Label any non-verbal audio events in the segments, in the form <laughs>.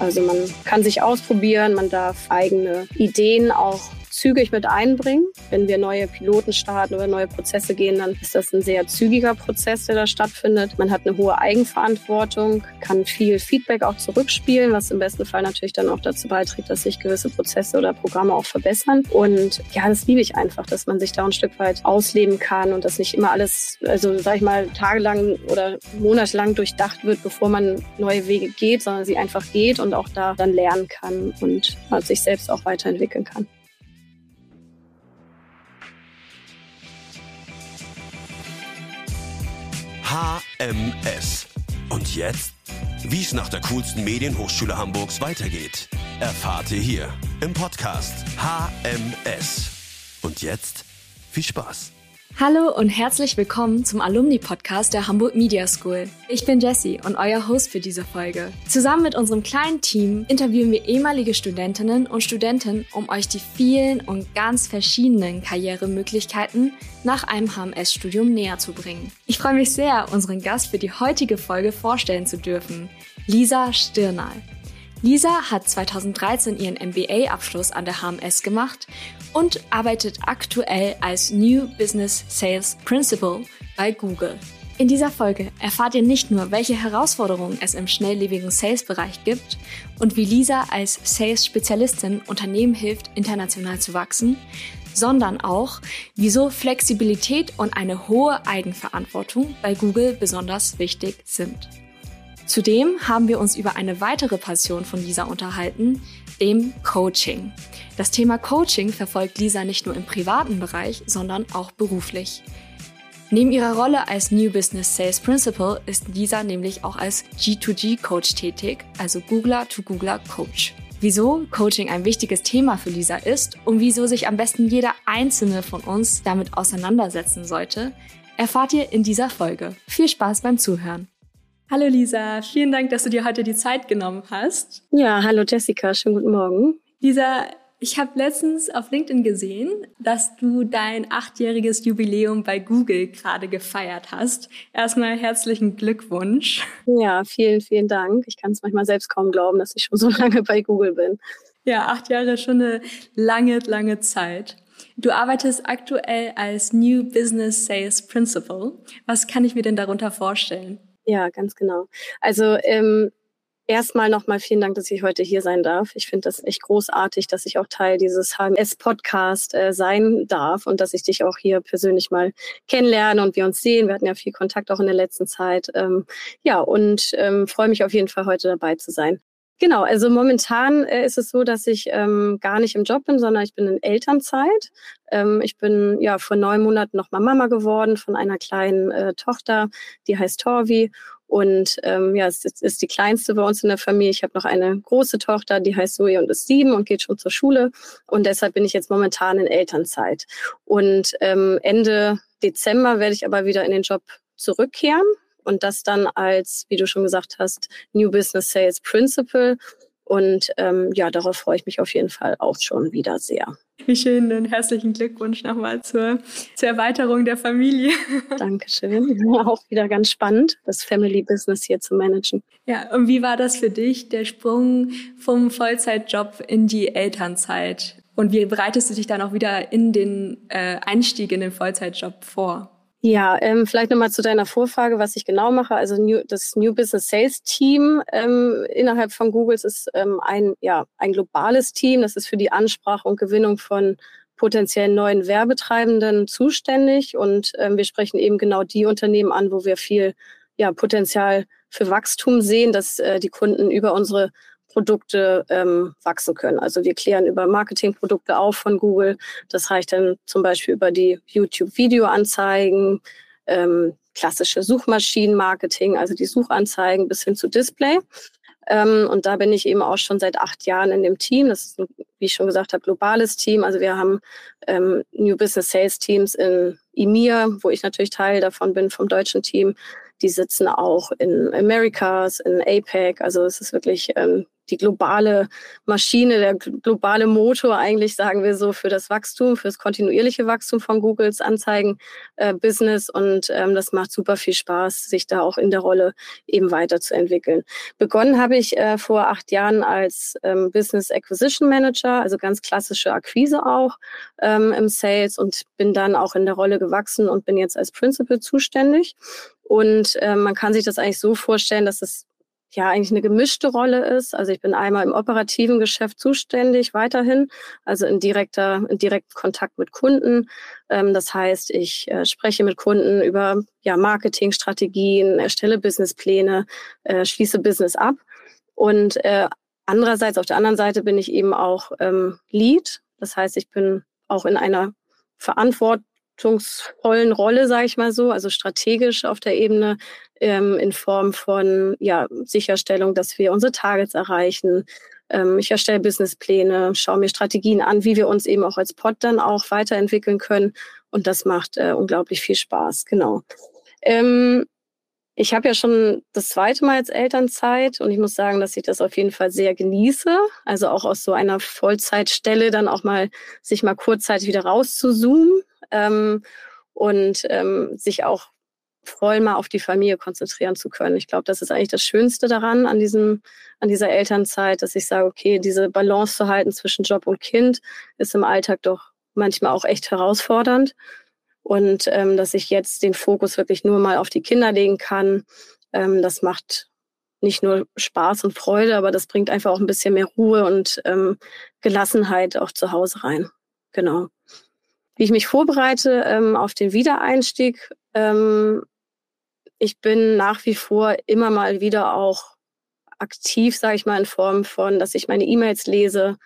Also man kann sich ausprobieren, man darf eigene Ideen auch zügig mit einbringen. Wenn wir neue Piloten starten oder neue Prozesse gehen, dann ist das ein sehr zügiger Prozess, der da stattfindet. Man hat eine hohe Eigenverantwortung, kann viel Feedback auch zurückspielen, was im besten Fall natürlich dann auch dazu beiträgt, dass sich gewisse Prozesse oder Programme auch verbessern. Und ja, das liebe ich einfach, dass man sich da ein Stück weit ausleben kann und dass nicht immer alles, also sag ich mal, tagelang oder monatelang durchdacht wird, bevor man neue Wege geht, sondern sie einfach geht und auch da dann lernen kann und sich selbst auch weiterentwickeln kann. HMS. Und jetzt? Wie es nach der coolsten Medienhochschule Hamburgs weitergeht, erfahrt ihr hier im Podcast HMS. Und jetzt viel Spaß. Hallo und herzlich willkommen zum Alumni-Podcast der Hamburg Media School. Ich bin Jessie und euer Host für diese Folge. Zusammen mit unserem kleinen Team interviewen wir ehemalige Studentinnen und Studenten, um euch die vielen und ganz verschiedenen Karrieremöglichkeiten nach einem HMS-Studium näher zu bringen. Ich freue mich sehr, unseren Gast für die heutige Folge vorstellen zu dürfen, Lisa Stirnal. Lisa hat 2013 ihren MBA-Abschluss an der HMS gemacht und arbeitet aktuell als New Business Sales Principal bei Google. In dieser Folge erfahrt ihr nicht nur, welche Herausforderungen es im schnelllebigen Sales-Bereich gibt und wie Lisa als Sales-Spezialistin Unternehmen hilft, international zu wachsen, sondern auch, wieso Flexibilität und eine hohe Eigenverantwortung bei Google besonders wichtig sind. Zudem haben wir uns über eine weitere Passion von Lisa unterhalten, dem Coaching. Das Thema Coaching verfolgt Lisa nicht nur im privaten Bereich, sondern auch beruflich. Neben ihrer Rolle als New Business Sales Principal ist Lisa nämlich auch als G2G Coach tätig, also Googler to Googler Coach. Wieso Coaching ein wichtiges Thema für Lisa ist und wieso sich am besten jeder einzelne von uns damit auseinandersetzen sollte, erfahrt ihr in dieser Folge. Viel Spaß beim Zuhören. Hallo Lisa, vielen Dank, dass du dir heute die Zeit genommen hast. Ja, hallo Jessica, schönen guten Morgen. Lisa, ich habe letztens auf LinkedIn gesehen, dass du dein achtjähriges Jubiläum bei Google gerade gefeiert hast. Erstmal herzlichen Glückwunsch. Ja, vielen, vielen Dank. Ich kann es manchmal selbst kaum glauben, dass ich schon so <laughs> lange bei Google bin. Ja, acht Jahre ist schon eine lange, lange Zeit. Du arbeitest aktuell als New Business Sales Principal. Was kann ich mir denn darunter vorstellen? Ja, ganz genau. Also ähm, erstmal nochmal vielen Dank, dass ich heute hier sein darf. Ich finde das echt großartig, dass ich auch Teil dieses HMS-Podcast äh, sein darf und dass ich dich auch hier persönlich mal kennenlerne und wir uns sehen. Wir hatten ja viel Kontakt auch in der letzten Zeit. Ähm, ja, und ähm, freue mich auf jeden Fall heute dabei zu sein. Genau, also momentan äh, ist es so, dass ich ähm, gar nicht im Job bin, sondern ich bin in Elternzeit. Ähm, ich bin ja vor neun Monaten nochmal Mama geworden von einer kleinen äh, Tochter, die heißt Torvi. Und ähm, ja, es ist, ist die kleinste bei uns in der Familie. Ich habe noch eine große Tochter, die heißt Zoe und ist sieben und geht schon zur Schule. Und deshalb bin ich jetzt momentan in Elternzeit. Und ähm, Ende Dezember werde ich aber wieder in den Job zurückkehren und das dann als, wie du schon gesagt hast, New Business Sales Principal. Und ähm, ja, darauf freue ich mich auf jeden Fall auch schon wieder sehr. Wie schön und herzlichen Glückwunsch nochmal zur, zur Erweiterung der Familie. <laughs> Dankeschön. Auch wieder ganz spannend, das Family Business hier zu managen. Ja, und wie war das für dich, der Sprung vom Vollzeitjob in die Elternzeit? Und wie bereitest du dich dann auch wieder in den äh, Einstieg in den Vollzeitjob vor? Ja, ähm, vielleicht nochmal zu deiner Vorfrage, was ich genau mache. Also New, das New Business Sales Team ähm, innerhalb von Googles ist ähm, ein, ja, ein globales Team. Das ist für die Ansprache und Gewinnung von potenziellen neuen Werbetreibenden zuständig. Und ähm, wir sprechen eben genau die Unternehmen an, wo wir viel ja, Potenzial für Wachstum sehen, dass äh, die Kunden über unsere Produkte ähm, wachsen können. Also wir klären über Marketingprodukte auf von Google. Das reicht dann zum Beispiel über die YouTube-Videoanzeigen, ähm, klassische Suchmaschinenmarketing, also die Suchanzeigen bis hin zu Display. Ähm, und da bin ich eben auch schon seit acht Jahren in dem Team. Das ist, wie ich schon gesagt habe, globales Team. Also wir haben ähm, New Business Sales Teams in EMEA, wo ich natürlich Teil davon bin vom deutschen Team. Die sitzen auch in Americas, in APEC. Also es ist wirklich ähm, die globale Maschine, der globale Motor eigentlich, sagen wir so, für das Wachstum, für das kontinuierliche Wachstum von Googles Anzeigen-Business. Äh, und ähm, das macht super viel Spaß, sich da auch in der Rolle eben weiterzuentwickeln. Begonnen habe ich äh, vor acht Jahren als ähm, Business Acquisition Manager, also ganz klassische Akquise auch ähm, im Sales und bin dann auch in der Rolle gewachsen und bin jetzt als Principal zuständig. Und äh, man kann sich das eigentlich so vorstellen, dass es ja eigentlich eine gemischte Rolle ist. Also ich bin einmal im operativen Geschäft zuständig weiterhin, also in direkter, in direktem Kontakt mit Kunden. Ähm, das heißt, ich äh, spreche mit Kunden über ja, Marketingstrategien, erstelle Businesspläne, äh, schließe Business ab. Und äh, andererseits, auf der anderen Seite bin ich eben auch ähm, Lead. Das heißt, ich bin auch in einer Verantwortung verantwortungsvollen Rolle, sage ich mal so, also strategisch auf der Ebene ähm, in Form von ja, Sicherstellung, dass wir unsere Targets erreichen. Ähm, ich erstelle Businesspläne, schaue mir Strategien an, wie wir uns eben auch als Pod dann auch weiterentwickeln können. Und das macht äh, unglaublich viel Spaß, genau. Ähm, ich habe ja schon das zweite Mal jetzt Elternzeit und ich muss sagen, dass ich das auf jeden Fall sehr genieße. Also auch aus so einer Vollzeitstelle dann auch mal sich mal kurzzeitig wieder rauszuzoomen ähm, und ähm, sich auch voll mal auf die Familie konzentrieren zu können. Ich glaube, das ist eigentlich das Schönste daran, an diesem, an dieser Elternzeit, dass ich sage, okay, diese Balance zu halten zwischen Job und Kind ist im Alltag doch manchmal auch echt herausfordernd. Und ähm, dass ich jetzt den Fokus wirklich nur mal auf die Kinder legen kann, ähm, das macht nicht nur Spaß und Freude, aber das bringt einfach auch ein bisschen mehr Ruhe und ähm, Gelassenheit auch zu Hause rein. Genau wie ich mich vorbereite ähm, auf den Wiedereinstieg. Ähm, ich bin nach wie vor immer mal wieder auch aktiv, sage ich mal, in Form von, dass ich meine E-Mails lese.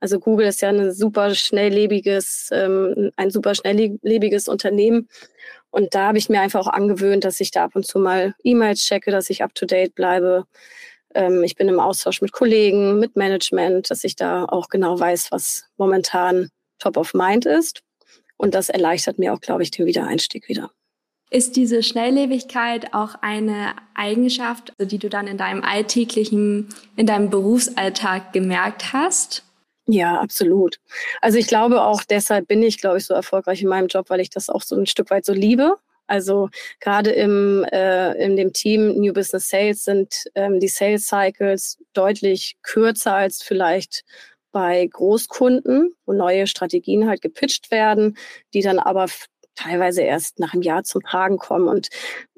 Also Google ist ja ein super schnelllebiges, ähm, ein super schnelllebiges Unternehmen. Und da habe ich mir einfach auch angewöhnt, dass ich da ab und zu mal E-Mails checke, dass ich up to date bleibe. Ähm, ich bin im Austausch mit Kollegen, mit Management, dass ich da auch genau weiß, was momentan top of mind ist. Und das erleichtert mir auch, glaube ich, den Wiedereinstieg wieder. Ist diese Schnelllebigkeit auch eine Eigenschaft, die du dann in deinem alltäglichen, in deinem Berufsalltag gemerkt hast? Ja, absolut. Also ich glaube auch deshalb bin ich, glaube ich, so erfolgreich in meinem Job, weil ich das auch so ein Stück weit so liebe. Also gerade im äh, in dem Team New Business Sales sind ähm, die Sales Cycles deutlich kürzer als vielleicht bei Großkunden, wo neue Strategien halt gepitcht werden, die dann aber teilweise erst nach einem Jahr zum Tragen kommen. Und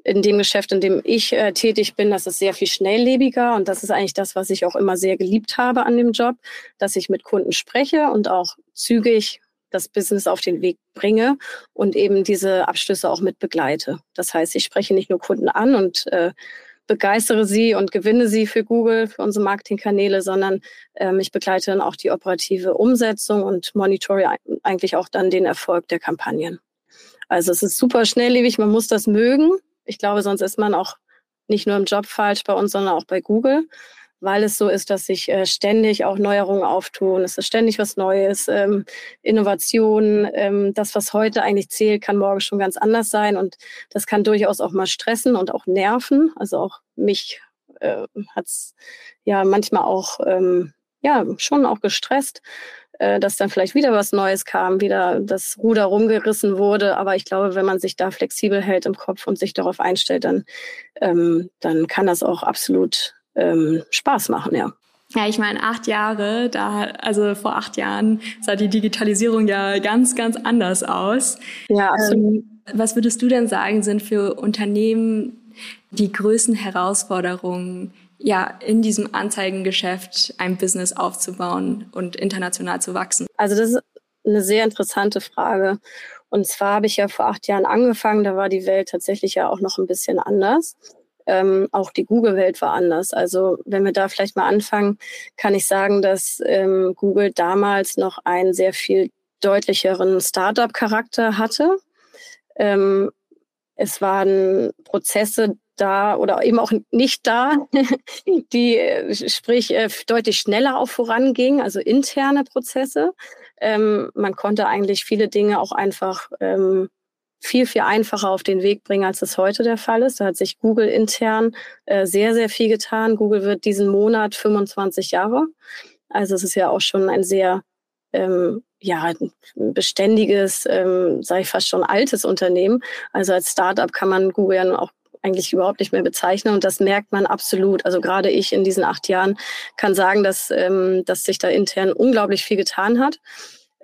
in dem Geschäft, in dem ich äh, tätig bin, das ist sehr viel schnelllebiger. Und das ist eigentlich das, was ich auch immer sehr geliebt habe an dem Job, dass ich mit Kunden spreche und auch zügig das Business auf den Weg bringe und eben diese Abschlüsse auch mit begleite. Das heißt, ich spreche nicht nur Kunden an und äh, begeistere sie und gewinne sie für Google, für unsere Marketingkanäle, sondern ähm, ich begleite dann auch die operative Umsetzung und monitore eigentlich auch dann den Erfolg der Kampagnen. Also es ist super schnelllebig, man muss das mögen. Ich glaube, sonst ist man auch nicht nur im Job falsch bei uns, sondern auch bei Google weil es so ist, dass sich äh, ständig auch Neuerungen auftun. Es ist ständig was Neues, ähm, Innovation. Ähm, das, was heute eigentlich zählt, kann morgen schon ganz anders sein. Und das kann durchaus auch mal stressen und auch nerven. Also auch mich äh, hat es ja manchmal auch ähm, ja schon auch gestresst, äh, dass dann vielleicht wieder was Neues kam, wieder das Ruder rumgerissen wurde. Aber ich glaube, wenn man sich da flexibel hält im Kopf und sich darauf einstellt, dann, ähm, dann kann das auch absolut ähm, Spaß machen, ja. Ja, ich meine, acht Jahre, da, also vor acht Jahren sah die Digitalisierung ja ganz, ganz anders aus. Ja, absolut. Ähm, was würdest du denn sagen, sind für Unternehmen die größten Herausforderungen, ja, in diesem Anzeigengeschäft ein Business aufzubauen und international zu wachsen? Also das ist eine sehr interessante Frage. Und zwar habe ich ja vor acht Jahren angefangen, da war die Welt tatsächlich ja auch noch ein bisschen anders ähm, auch die Google-Welt war anders. Also wenn wir da vielleicht mal anfangen, kann ich sagen, dass ähm, Google damals noch einen sehr viel deutlicheren Startup-Charakter hatte. Ähm, es waren Prozesse da oder eben auch nicht da, <laughs> die sprich äh, deutlich schneller auch vorangingen, also interne Prozesse. Ähm, man konnte eigentlich viele Dinge auch einfach ähm, viel, viel einfacher auf den Weg bringen, als es heute der Fall ist. Da hat sich Google intern äh, sehr, sehr viel getan. Google wird diesen Monat 25 Jahre. Also es ist ja auch schon ein sehr ähm, ja, beständiges, ähm, sage ich fast schon altes Unternehmen. Also als Startup kann man Google ja auch eigentlich überhaupt nicht mehr bezeichnen und das merkt man absolut. Also gerade ich in diesen acht Jahren kann sagen, dass, ähm, dass sich da intern unglaublich viel getan hat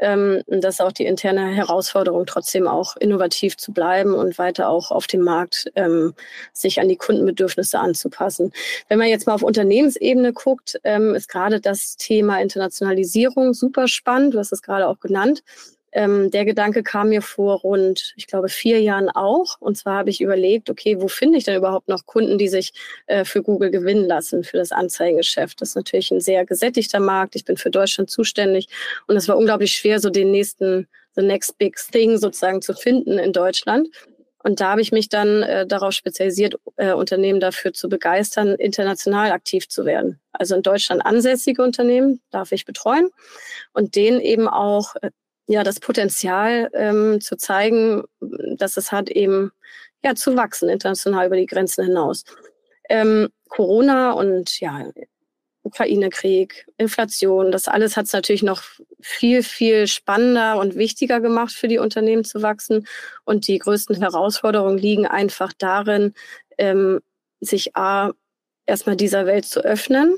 ähm, das ist auch die interne Herausforderung, trotzdem auch innovativ zu bleiben und weiter auch auf dem Markt ähm, sich an die Kundenbedürfnisse anzupassen. Wenn man jetzt mal auf Unternehmensebene guckt, ähm, ist gerade das Thema Internationalisierung super spannend. Du hast es gerade auch genannt. Ähm, der Gedanke kam mir vor rund, ich glaube, vier Jahren auch. Und zwar habe ich überlegt, okay, wo finde ich denn überhaupt noch Kunden, die sich äh, für Google gewinnen lassen, für das Anzeigengeschäft? Das ist natürlich ein sehr gesättigter Markt. Ich bin für Deutschland zuständig. Und es war unglaublich schwer, so den nächsten, the next big thing sozusagen zu finden in Deutschland. Und da habe ich mich dann äh, darauf spezialisiert, äh, Unternehmen dafür zu begeistern, international aktiv zu werden. Also in Deutschland ansässige Unternehmen darf ich betreuen und denen eben auch äh, ja das Potenzial ähm, zu zeigen, dass es hat eben ja zu wachsen international über die Grenzen hinaus. Ähm, Corona und ja Ukraine-Krieg, Inflation, das alles hat es natürlich noch viel, viel spannender und wichtiger gemacht für die Unternehmen zu wachsen. Und die größten Herausforderungen liegen einfach darin, ähm, sich A, erstmal dieser Welt zu öffnen.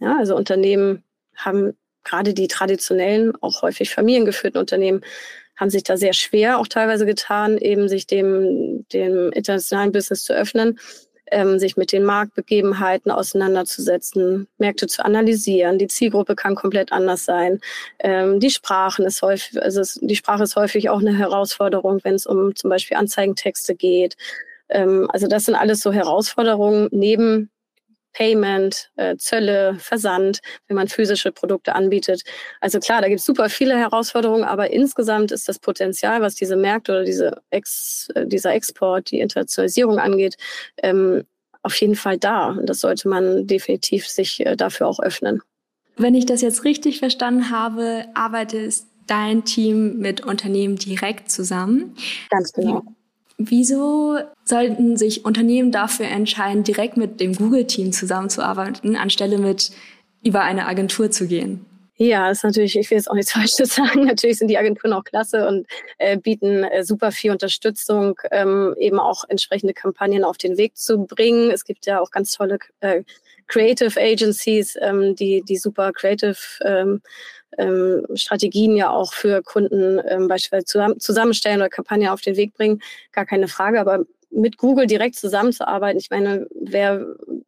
Ja, also Unternehmen haben gerade die traditionellen, auch häufig familiengeführten Unternehmen haben sich da sehr schwer auch teilweise getan, eben sich dem, dem internationalen Business zu öffnen, ähm, sich mit den Marktbegebenheiten auseinanderzusetzen, Märkte zu analysieren. Die Zielgruppe kann komplett anders sein. Ähm, die Sprachen ist häufig, also es, die Sprache ist häufig auch eine Herausforderung, wenn es um zum Beispiel Anzeigentexte geht. Ähm, also das sind alles so Herausforderungen neben Payment, äh, Zölle, Versand, wenn man physische Produkte anbietet. Also klar, da gibt es super viele Herausforderungen, aber insgesamt ist das Potenzial, was diese Märkte oder diese Ex, äh, dieser Export, die Internationalisierung angeht, ähm, auf jeden Fall da. Und das sollte man definitiv sich äh, dafür auch öffnen. Wenn ich das jetzt richtig verstanden habe, arbeitet dein Team mit Unternehmen direkt zusammen. Ganz genau. Wieso sollten sich Unternehmen dafür entscheiden, direkt mit dem Google-Team zusammenzuarbeiten, anstelle mit über eine Agentur zu gehen? Ja, ist natürlich, ich will jetzt auch nichts <laughs> Falsches sagen. Natürlich sind die Agenturen auch klasse und äh, bieten äh, super viel Unterstützung, ähm, eben auch entsprechende Kampagnen auf den Weg zu bringen. Es gibt ja auch ganz tolle äh, Creative Agencies, ähm, die, die super Creative ähm, ähm, Strategien ja auch für Kunden ähm, beispielsweise zusammenstellen oder Kampagnen auf den Weg bringen, gar keine Frage. Aber mit Google direkt zusammenzuarbeiten, ich meine, wer,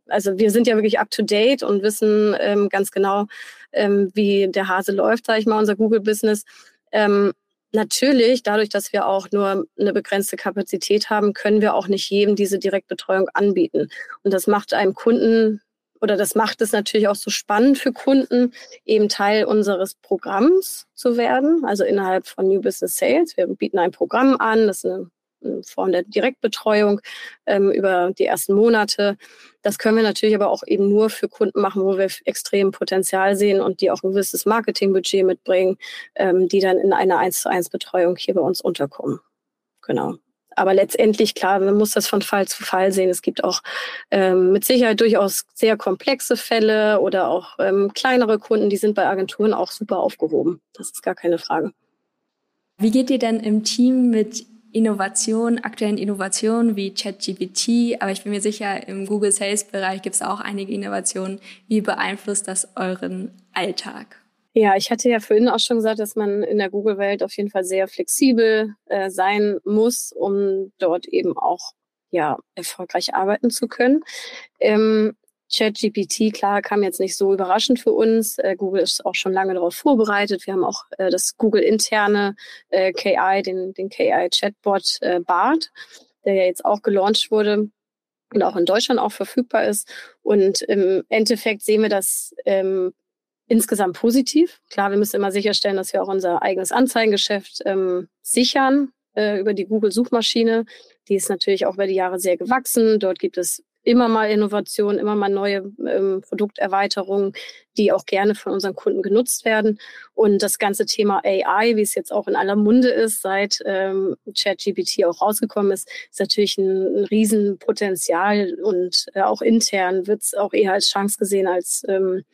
also wir sind ja wirklich up to date und wissen ähm, ganz genau, ähm, wie der Hase läuft, sage ich mal, unser Google-Business. Ähm, natürlich, dadurch, dass wir auch nur eine begrenzte Kapazität haben, können wir auch nicht jedem diese Direktbetreuung anbieten. Und das macht einem Kunden oder das macht es natürlich auch so spannend für Kunden, eben Teil unseres Programms zu werden, also innerhalb von New Business Sales. Wir bieten ein Programm an, das ist eine, Form der Direktbetreuung ähm, über die ersten Monate. Das können wir natürlich aber auch eben nur für Kunden machen, wo wir extrem Potenzial sehen und die auch ein gewisses Marketingbudget mitbringen, ähm, die dann in einer 1 zu 1 Betreuung hier bei uns unterkommen. Genau. Aber letztendlich, klar, man muss das von Fall zu Fall sehen. Es gibt auch ähm, mit Sicherheit durchaus sehr komplexe Fälle oder auch ähm, kleinere Kunden, die sind bei Agenturen auch super aufgehoben. Das ist gar keine Frage. Wie geht ihr denn im Team mit Innovationen, aktuellen Innovationen wie ChatGPT, aber ich bin mir sicher, im Google Sales Bereich gibt es auch einige Innovationen. Wie beeinflusst das euren Alltag? Ja, ich hatte ja vorhin auch schon gesagt, dass man in der Google-Welt auf jeden Fall sehr flexibel äh, sein muss, um dort eben auch ja erfolgreich arbeiten zu können. Ähm, ChatGPT, klar, kam jetzt nicht so überraschend für uns. Äh, Google ist auch schon lange darauf vorbereitet. Wir haben auch äh, das Google-interne äh, KI, den, den KI-Chatbot äh, BART, der ja jetzt auch gelauncht wurde und auch in Deutschland auch verfügbar ist. Und im Endeffekt sehen wir das ähm, insgesamt positiv. Klar, wir müssen immer sicherstellen, dass wir auch unser eigenes Anzeigengeschäft ähm, sichern äh, über die Google-Suchmaschine. Die ist natürlich auch über die Jahre sehr gewachsen. Dort gibt es immer mal Innovationen, immer mal neue ähm, Produkterweiterungen, die auch gerne von unseren Kunden genutzt werden. Und das ganze Thema AI, wie es jetzt auch in aller Munde ist, seit ähm, ChatGPT auch rausgekommen ist, ist natürlich ein, ein Riesenpotenzial und äh, auch intern wird es auch eher als Chance gesehen als ähm,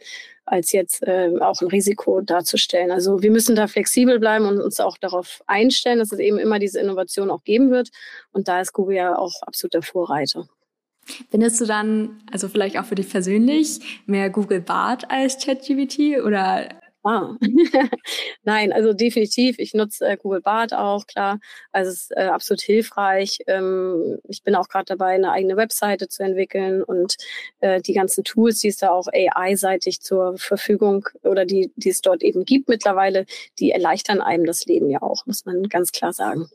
als jetzt äh, auch ein Risiko darzustellen. Also wir müssen da flexibel bleiben und uns auch darauf einstellen, dass es eben immer diese Innovation auch geben wird. Und da ist Google ja auch absoluter Vorreiter. Findest du dann, also vielleicht auch für dich persönlich, mehr Google Bart als ChatGPT oder Ah. <laughs> Nein, also definitiv. Ich nutze äh, Google Bart auch, klar. Also es ist äh, absolut hilfreich. Ähm, ich bin auch gerade dabei, eine eigene Webseite zu entwickeln und äh, die ganzen Tools, die es da auch AI-seitig zur Verfügung oder die, die es dort eben gibt mittlerweile, die erleichtern einem das Leben ja auch, muss man ganz klar sagen.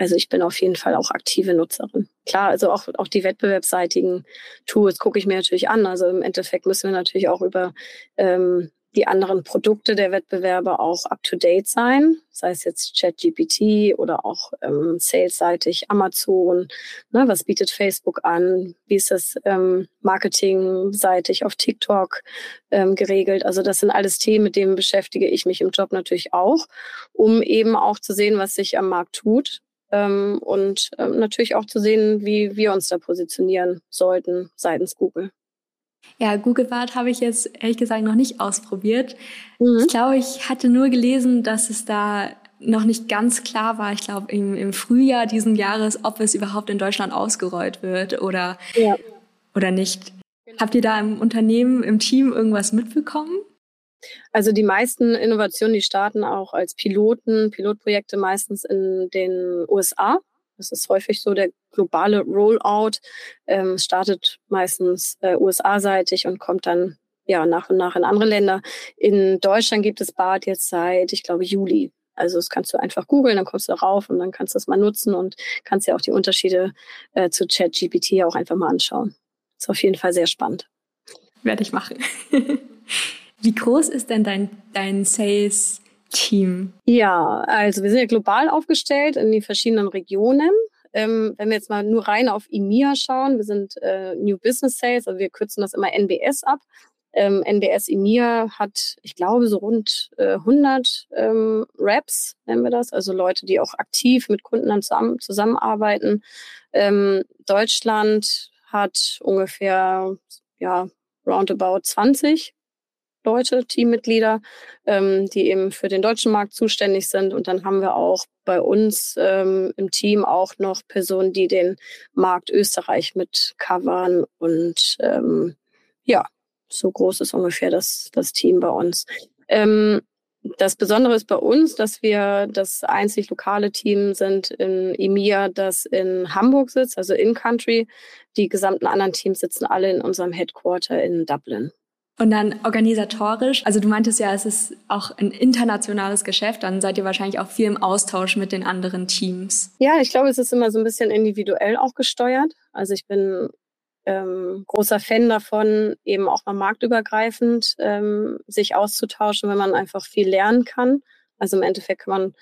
Also ich bin auf jeden Fall auch aktive Nutzerin. Klar, also auch, auch die wettbewerbsseitigen Tools gucke ich mir natürlich an. Also im Endeffekt müssen wir natürlich auch über ähm, die anderen Produkte der Wettbewerber auch up-to-date sein, sei es jetzt ChatGPT oder auch ähm, salesseitig Amazon. Ne, was bietet Facebook an? Wie ist das ähm, marketingseitig auf TikTok ähm, geregelt? Also das sind alles Themen, mit denen beschäftige ich mich im Job natürlich auch, um eben auch zu sehen, was sich am Markt tut. Ähm, und ähm, natürlich auch zu sehen, wie wir uns da positionieren sollten seitens Google. Ja, Google Bart habe ich jetzt ehrlich gesagt noch nicht ausprobiert. Mhm. Ich glaube, ich hatte nur gelesen, dass es da noch nicht ganz klar war, ich glaube im, im Frühjahr diesen Jahres, ob es überhaupt in Deutschland ausgerollt wird oder, ja. oder nicht. Habt ihr da im Unternehmen, im Team irgendwas mitbekommen? Also die meisten Innovationen, die starten auch als Piloten, Pilotprojekte meistens in den USA. Das ist häufig so der globale Rollout. Ähm, startet meistens äh, USA-seitig und kommt dann ja nach und nach in andere Länder. In Deutschland gibt es BART jetzt seit, ich glaube, Juli. Also das kannst du einfach googeln, dann kommst du darauf und dann kannst du das mal nutzen und kannst ja auch die Unterschiede äh, zu ChatGPT auch einfach mal anschauen. Ist auf jeden Fall sehr spannend. Werde ich machen. <laughs> Wie groß ist denn dein, dein Sales Team? Ja, also wir sind ja global aufgestellt in die verschiedenen Regionen. Ähm, wenn wir jetzt mal nur rein auf EMEA schauen, wir sind äh, New Business Sales, also wir kürzen das immer NBS ab. Ähm, NBS EMEA hat, ich glaube, so rund äh, 100 ähm, Reps, nennen wir das, also Leute, die auch aktiv mit Kunden dann zusammen, zusammenarbeiten. Ähm, Deutschland hat ungefähr, ja, roundabout 20 Leute, Teammitglieder, ähm, die eben für den deutschen Markt zuständig sind. Und dann haben wir auch bei uns ähm, im Team auch noch Personen, die den Markt Österreich mit covern. Und ähm, ja, so groß ist ungefähr das, das Team bei uns. Ähm, das Besondere ist bei uns, dass wir das einzig lokale Team sind in EMEA, das in Hamburg sitzt, also in Country. Die gesamten anderen Teams sitzen alle in unserem Headquarter in Dublin. Und dann organisatorisch, also du meintest ja, es ist auch ein internationales Geschäft, dann seid ihr wahrscheinlich auch viel im Austausch mit den anderen Teams. Ja, ich glaube, es ist immer so ein bisschen individuell auch gesteuert. Also ich bin ähm, großer Fan davon, eben auch mal marktübergreifend ähm, sich auszutauschen, wenn man einfach viel lernen kann. Also im Endeffekt kann man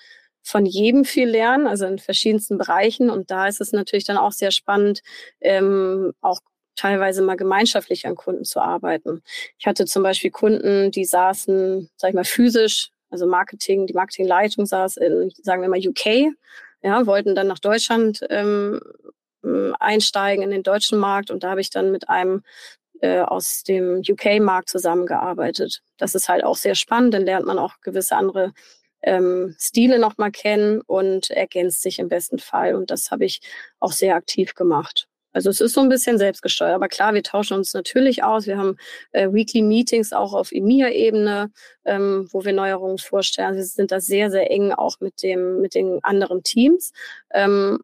von jedem viel lernen, also in verschiedensten Bereichen. Und da ist es natürlich dann auch sehr spannend, ähm, auch teilweise mal gemeinschaftlich an Kunden zu arbeiten. Ich hatte zum Beispiel Kunden, die saßen, sag ich mal, physisch, also Marketing, die Marketingleitung saß in, sagen wir mal, UK, ja, wollten dann nach Deutschland ähm, einsteigen in den deutschen Markt und da habe ich dann mit einem äh, aus dem UK-Markt zusammengearbeitet. Das ist halt auch sehr spannend, dann lernt man auch gewisse andere ähm, Stile nochmal kennen und ergänzt sich im besten Fall. Und das habe ich auch sehr aktiv gemacht. Also es ist so ein bisschen selbstgesteuert. Aber klar, wir tauschen uns natürlich aus. Wir haben äh, Weekly Meetings auch auf EMEA-Ebene, ähm, wo wir Neuerungen vorstellen. Wir sind da sehr, sehr eng auch mit dem, mit den anderen Teams ähm,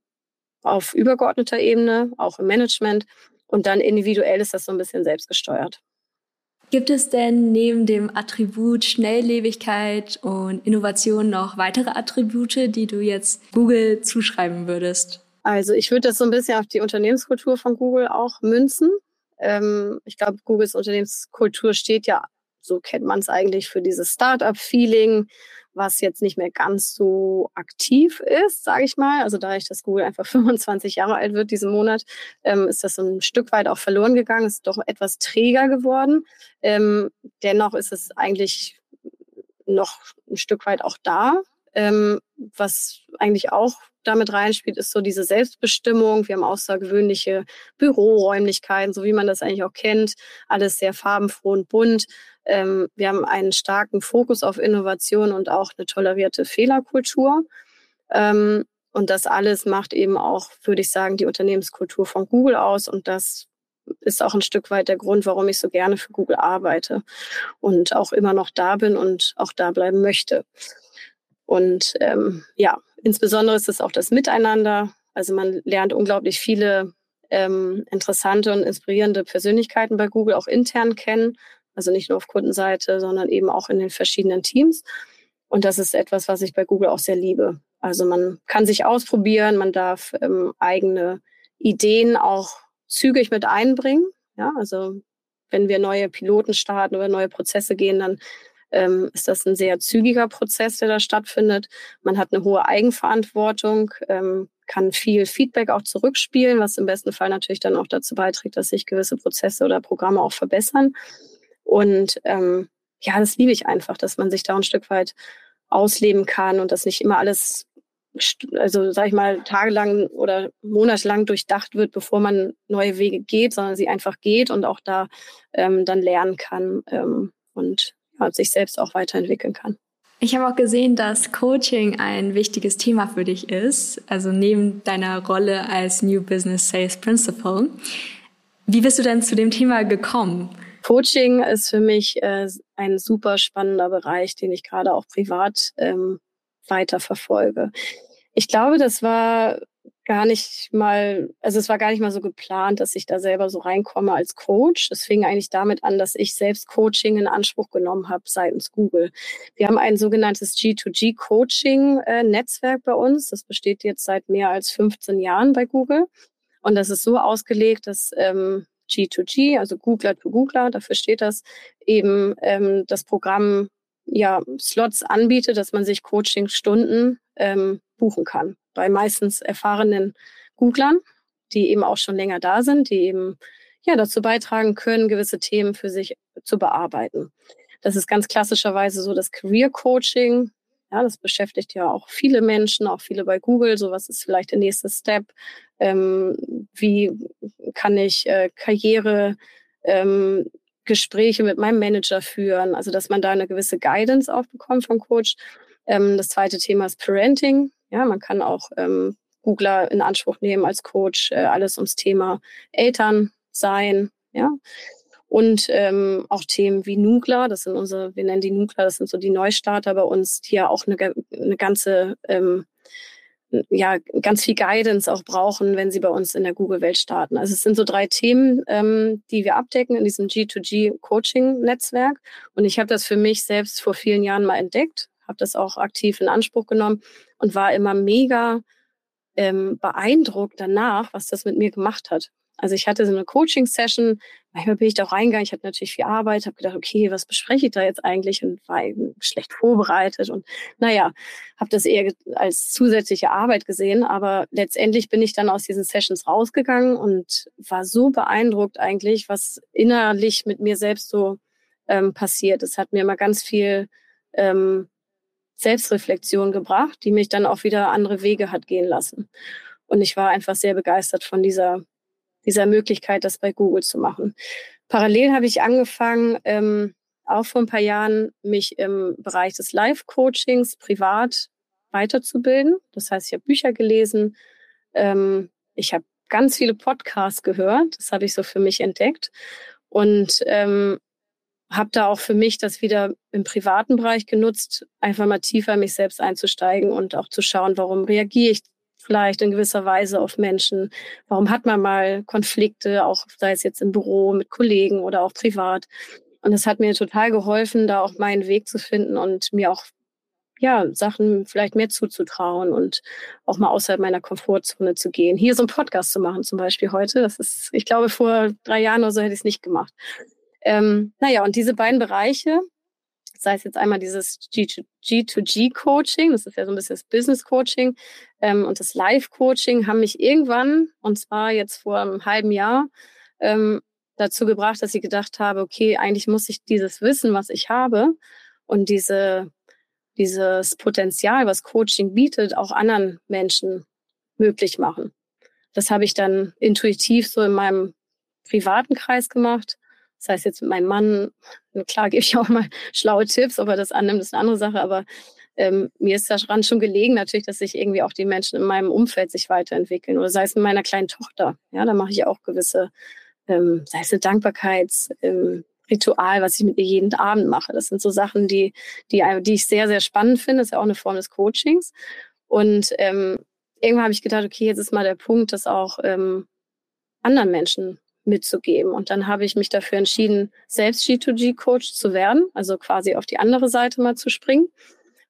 auf übergeordneter Ebene, auch im Management. Und dann individuell ist das so ein bisschen selbstgesteuert. Gibt es denn neben dem Attribut Schnelllebigkeit und Innovation noch weitere Attribute, die du jetzt Google zuschreiben würdest? Also ich würde das so ein bisschen auf die Unternehmenskultur von Google auch münzen. Ähm, ich glaube, Googles Unternehmenskultur steht ja so kennt man es eigentlich für dieses Startup-Feeling, was jetzt nicht mehr ganz so aktiv ist, sage ich mal. Also da ich das Google einfach <laughs> 25 Jahre alt wird diesen Monat, ähm, ist das so ein Stück weit auch verloren gegangen, ist doch etwas träger geworden. Ähm, dennoch ist es eigentlich noch ein Stück weit auch da. Ähm, was eigentlich auch damit reinspielt, ist so diese Selbstbestimmung. Wir haben außergewöhnliche Büroräumlichkeiten, so wie man das eigentlich auch kennt. Alles sehr farbenfroh und bunt. Ähm, wir haben einen starken Fokus auf Innovation und auch eine tolerierte Fehlerkultur. Ähm, und das alles macht eben auch, würde ich sagen, die Unternehmenskultur von Google aus. Und das ist auch ein Stück weit der Grund, warum ich so gerne für Google arbeite und auch immer noch da bin und auch da bleiben möchte. Und ähm, ja, insbesondere ist es auch das Miteinander. Also man lernt unglaublich viele ähm, interessante und inspirierende Persönlichkeiten bei Google auch intern kennen. Also nicht nur auf Kundenseite, sondern eben auch in den verschiedenen Teams. Und das ist etwas, was ich bei Google auch sehr liebe. Also man kann sich ausprobieren, man darf ähm, eigene Ideen auch zügig mit einbringen. Ja, also wenn wir neue Piloten starten oder neue Prozesse gehen, dann ähm, ist das ein sehr zügiger Prozess, der da stattfindet. Man hat eine hohe Eigenverantwortung, ähm, kann viel Feedback auch zurückspielen, was im besten Fall natürlich dann auch dazu beiträgt, dass sich gewisse Prozesse oder Programme auch verbessern. Und ähm, ja, das liebe ich einfach, dass man sich da ein Stück weit ausleben kann und dass nicht immer alles, also sag ich mal, tagelang oder monatelang durchdacht wird, bevor man neue Wege geht, sondern sie einfach geht und auch da ähm, dann lernen kann ähm, und ja, sich selbst auch weiterentwickeln kann. Ich habe auch gesehen, dass Coaching ein wichtiges Thema für dich ist, also neben deiner Rolle als New Business Sales Principal. Wie bist du denn zu dem Thema gekommen? Coaching ist für mich äh, ein super spannender Bereich, den ich gerade auch privat ähm, weiter verfolge. Ich glaube, das war gar nicht mal, also es war gar nicht mal so geplant, dass ich da selber so reinkomme als Coach. Es fing eigentlich damit an, dass ich selbst Coaching in Anspruch genommen habe seitens Google. Wir haben ein sogenanntes G2G-Coaching-Netzwerk bei uns. Das besteht jetzt seit mehr als 15 Jahren bei Google. Und das ist so ausgelegt, dass ähm, G2G, also Googler to Googler, dafür steht das, eben ähm, das Programm ja Slots anbietet, dass man sich Coaching-Stunden ähm, buchen kann. Bei meistens erfahrenen Googlern, die eben auch schon länger da sind, die eben ja dazu beitragen können, gewisse Themen für sich zu bearbeiten. Das ist ganz klassischerweise so das Career Coaching. Ja, das beschäftigt ja auch viele Menschen, auch viele bei Google. So was ist vielleicht der nächste Step? Ähm, wie kann ich äh, Karriere ähm, Gespräche mit meinem Manager führen? Also dass man da eine gewisse Guidance auch bekommt vom Coach. Ähm, das zweite Thema ist Parenting. Ja, man kann auch ähm, Googler in Anspruch nehmen als Coach, äh, alles ums Thema Eltern sein, ja. Und ähm, auch Themen wie Nugler, das sind unsere, wir nennen die Nugler, das sind so die Neustarter bei uns, die ja auch eine, eine ganze, ähm, ja, ganz viel Guidance auch brauchen, wenn sie bei uns in der Google-Welt starten. Also es sind so drei Themen, ähm, die wir abdecken in diesem G2G-Coaching-Netzwerk. Und ich habe das für mich selbst vor vielen Jahren mal entdeckt, habe das auch aktiv in Anspruch genommen und war immer mega ähm, beeindruckt danach, was das mit mir gemacht hat. Also ich hatte so eine Coaching-Session, manchmal bin ich da auch reingegangen, ich hatte natürlich viel Arbeit, habe gedacht, okay, was bespreche ich da jetzt eigentlich und war eben schlecht vorbereitet und naja, habe das eher als zusätzliche Arbeit gesehen, aber letztendlich bin ich dann aus diesen Sessions rausgegangen und war so beeindruckt eigentlich, was innerlich mit mir selbst so ähm, passiert. Es hat mir immer ganz viel ähm, Selbstreflexion gebracht, die mich dann auch wieder andere Wege hat gehen lassen. Und ich war einfach sehr begeistert von dieser, dieser Möglichkeit, das bei Google zu machen. Parallel habe ich angefangen, ähm, auch vor ein paar Jahren, mich im Bereich des Live-Coachings privat weiterzubilden. Das heißt, ich habe Bücher gelesen, ähm, ich habe ganz viele Podcasts gehört, das habe ich so für mich entdeckt. Und ähm, habe da auch für mich das wieder im privaten Bereich genutzt, einfach mal tiefer in mich selbst einzusteigen und auch zu schauen, warum reagiere ich vielleicht in gewisser Weise auf Menschen? Warum hat man mal Konflikte, auch sei es jetzt im Büro mit Kollegen oder auch privat? Und es hat mir total geholfen, da auch meinen Weg zu finden und mir auch ja, Sachen vielleicht mehr zuzutrauen und auch mal außerhalb meiner Komfortzone zu gehen. Hier so einen Podcast zu machen zum Beispiel heute, das ist, ich glaube, vor drei Jahren oder so hätte ich es nicht gemacht. Ähm, naja, und diese beiden Bereiche, sei es jetzt einmal dieses G2G-Coaching, das ist ja so ein bisschen das Business-Coaching ähm, und das Live-Coaching, haben mich irgendwann, und zwar jetzt vor einem halben Jahr, ähm, dazu gebracht, dass ich gedacht habe, okay, eigentlich muss ich dieses Wissen, was ich habe und diese, dieses Potenzial, was Coaching bietet, auch anderen Menschen möglich machen. Das habe ich dann intuitiv so in meinem privaten Kreis gemacht. Das heißt jetzt mit meinem Mann, klar gebe ich auch mal schlaue Tipps, ob er das annimmt, ist eine andere Sache, aber ähm, mir ist daran schon gelegen natürlich, dass sich irgendwie auch die Menschen in meinem Umfeld sich weiterentwickeln. Oder sei es mit meiner kleinen Tochter. Ja, da mache ich auch gewisse, ähm, sei es eine Dankbarkeitsritual, ähm, was ich mit ihr jeden Abend mache. Das sind so Sachen, die, die, die ich sehr, sehr spannend finde. Das ist ja auch eine Form des Coachings. Und ähm, irgendwann habe ich gedacht, okay, jetzt ist mal der Punkt, das auch ähm, anderen Menschen mitzugeben. Und dann habe ich mich dafür entschieden, selbst G2G-Coach zu werden, also quasi auf die andere Seite mal zu springen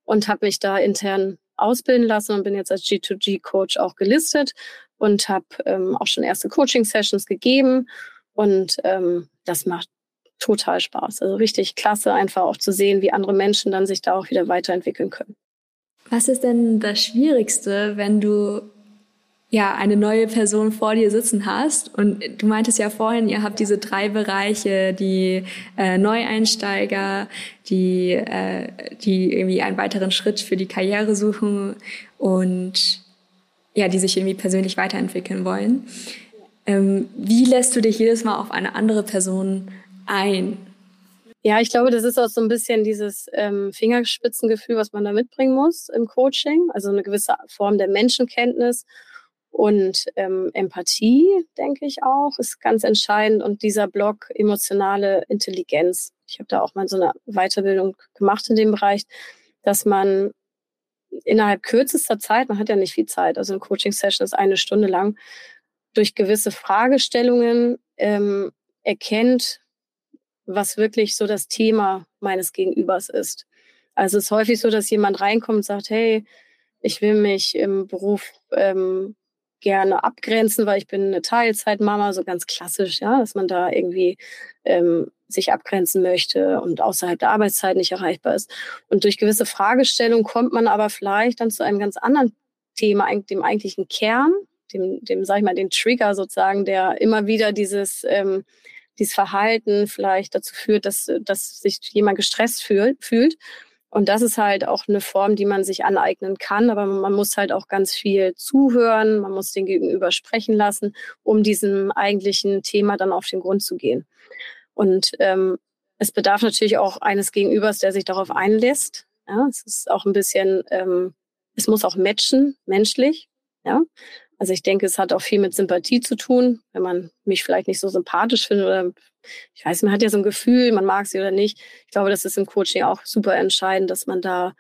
und habe mich da intern ausbilden lassen und bin jetzt als G2G-Coach auch gelistet und habe ähm, auch schon erste Coaching-Sessions gegeben und ähm, das macht total Spaß. Also richtig klasse, einfach auch zu sehen, wie andere Menschen dann sich da auch wieder weiterentwickeln können. Was ist denn das Schwierigste, wenn du ja eine neue Person vor dir sitzen hast? Und du meintest ja vorhin, ihr habt diese drei Bereiche, die äh, Neueinsteiger, die äh, die irgendwie einen weiteren Schritt für die Karriere suchen und ja, die sich irgendwie persönlich weiterentwickeln wollen. Ähm, wie lässt du dich jedes Mal auf eine andere Person ein? Ja, ich glaube, das ist auch so ein bisschen dieses ähm, Fingerspitzengefühl, was man da mitbringen muss im Coaching. Also eine gewisse Form der Menschenkenntnis und ähm, Empathie, denke ich auch, ist ganz entscheidend. Und dieser Block emotionale Intelligenz. Ich habe da auch mal so eine Weiterbildung gemacht in dem Bereich, dass man innerhalb kürzester Zeit, man hat ja nicht viel Zeit, also eine Coaching-Session ist eine Stunde lang, durch gewisse Fragestellungen ähm, erkennt, was wirklich so das Thema meines Gegenübers ist. Also es ist häufig so, dass jemand reinkommt und sagt, hey, ich will mich im Beruf ähm, gerne abgrenzen, weil ich bin eine Teilzeitmama, so ganz klassisch, ja, dass man da irgendwie ähm, sich abgrenzen möchte und außerhalb der Arbeitszeit nicht erreichbar ist. Und durch gewisse Fragestellungen kommt man aber vielleicht dann zu einem ganz anderen Thema, dem eigentlichen Kern, dem, dem sag ich mal, den Trigger sozusagen, der immer wieder dieses ähm, dieses Verhalten vielleicht dazu führt, dass, dass sich jemand gestresst fühl, fühlt. Und das ist halt auch eine Form, die man sich aneignen kann, aber man muss halt auch ganz viel zuhören, man muss den Gegenüber sprechen lassen, um diesem eigentlichen Thema dann auf den Grund zu gehen. Und ähm, es bedarf natürlich auch eines Gegenübers, der sich darauf einlässt. Ja, es ist auch ein bisschen, ähm, es muss auch matchen, menschlich. Ja, also ich denke, es hat auch viel mit Sympathie zu tun, wenn man mich vielleicht nicht so sympathisch findet oder ich weiß, man hat ja so ein Gefühl, man mag sie oder nicht. Ich glaube, das ist im Coaching auch super entscheidend, dass man da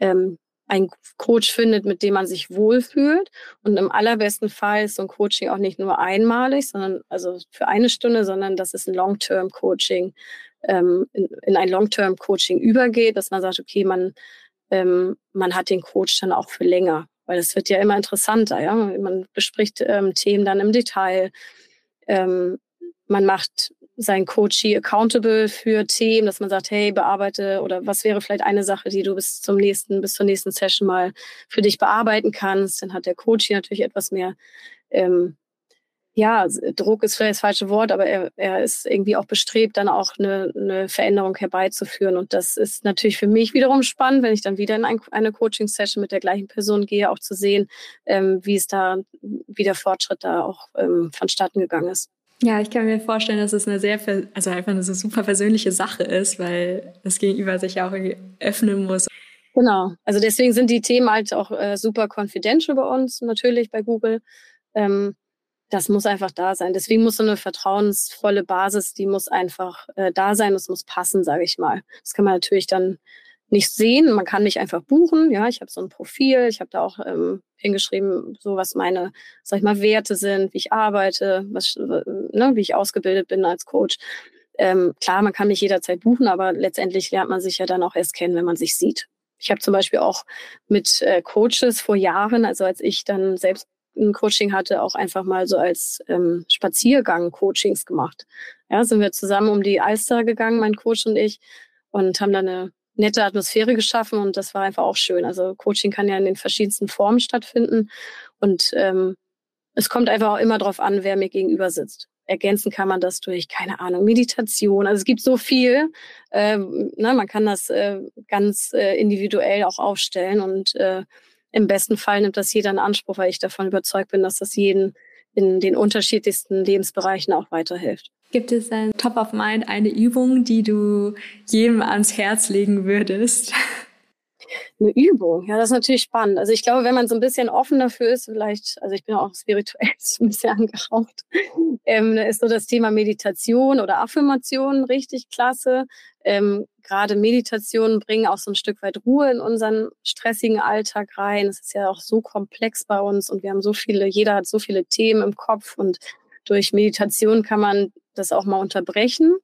ähm, einen Coach findet, mit dem man sich wohlfühlt. Und im allerbesten Fall ist so ein Coaching auch nicht nur einmalig, sondern also für eine Stunde, sondern dass es ein Long-Term-Coaching ähm, in, in ein Long-Term-Coaching übergeht, dass man sagt, okay, man ähm, man hat den Coach dann auch für länger weil es wird ja immer interessanter. Ja? Man bespricht ähm, Themen dann im Detail. Ähm, man macht sein Coachee accountable für Themen, dass man sagt, hey, bearbeite oder was wäre vielleicht eine Sache, die du bis zum nächsten, bis zur nächsten Session mal für dich bearbeiten kannst. Dann hat der Coachee natürlich etwas mehr ähm, ja, Druck ist vielleicht das falsche Wort, aber er, er ist irgendwie auch bestrebt, dann auch eine, eine Veränderung herbeizuführen. Und das ist natürlich für mich wiederum spannend, wenn ich dann wieder in ein, eine Coaching-Session mit der gleichen Person gehe, auch zu sehen, ähm, wie es da, wie der Fortschritt da auch ähm, vonstatten gegangen ist. Ja, ich kann mir vorstellen, dass es eine sehr, also einfach eine super persönliche Sache ist, weil das Gegenüber sich ja auch irgendwie öffnen muss. Genau. Also deswegen sind die Themen halt auch äh, super confidential bei uns, natürlich bei Google. Ähm, das muss einfach da sein. Deswegen muss so eine vertrauensvolle Basis, die muss einfach äh, da sein, das muss passen, sage ich mal. Das kann man natürlich dann nicht sehen. Man kann mich einfach buchen. Ja, ich habe so ein Profil, ich habe da auch ähm, hingeschrieben, so was meine, sag ich mal, Werte sind, wie ich arbeite, was, ne, wie ich ausgebildet bin als Coach. Ähm, klar, man kann mich jederzeit buchen, aber letztendlich lernt man sich ja dann auch erst kennen, wenn man sich sieht. Ich habe zum Beispiel auch mit äh, Coaches vor Jahren, also als ich dann selbst ein Coaching hatte, auch einfach mal so als ähm, Spaziergang Coachings gemacht. Ja, sind wir zusammen um die Alster gegangen, mein Coach und ich, und haben da eine nette Atmosphäre geschaffen und das war einfach auch schön. Also Coaching kann ja in den verschiedensten Formen stattfinden und ähm, es kommt einfach auch immer darauf an, wer mir gegenüber sitzt. Ergänzen kann man das durch, keine Ahnung, Meditation. Also es gibt so viel. Ähm, ne, man kann das äh, ganz äh, individuell auch aufstellen und äh, im besten Fall nimmt das jeder in Anspruch, weil ich davon überzeugt bin, dass das jeden in den unterschiedlichsten Lebensbereichen auch weiterhilft. Gibt es ein Top of Mind, eine Übung, die du jedem ans Herz legen würdest? Eine Übung, ja, das ist natürlich spannend. Also ich glaube, wenn man so ein bisschen offen dafür ist, vielleicht, also ich bin auch spirituell <laughs> ein bisschen angehaucht, ähm, ist so das Thema Meditation oder Affirmation richtig klasse. Ähm, Gerade Meditationen bringen auch so ein Stück weit Ruhe in unseren stressigen Alltag rein. Es ist ja auch so komplex bei uns und wir haben so viele, jeder hat so viele Themen im Kopf und durch Meditation kann man das auch mal unterbrechen.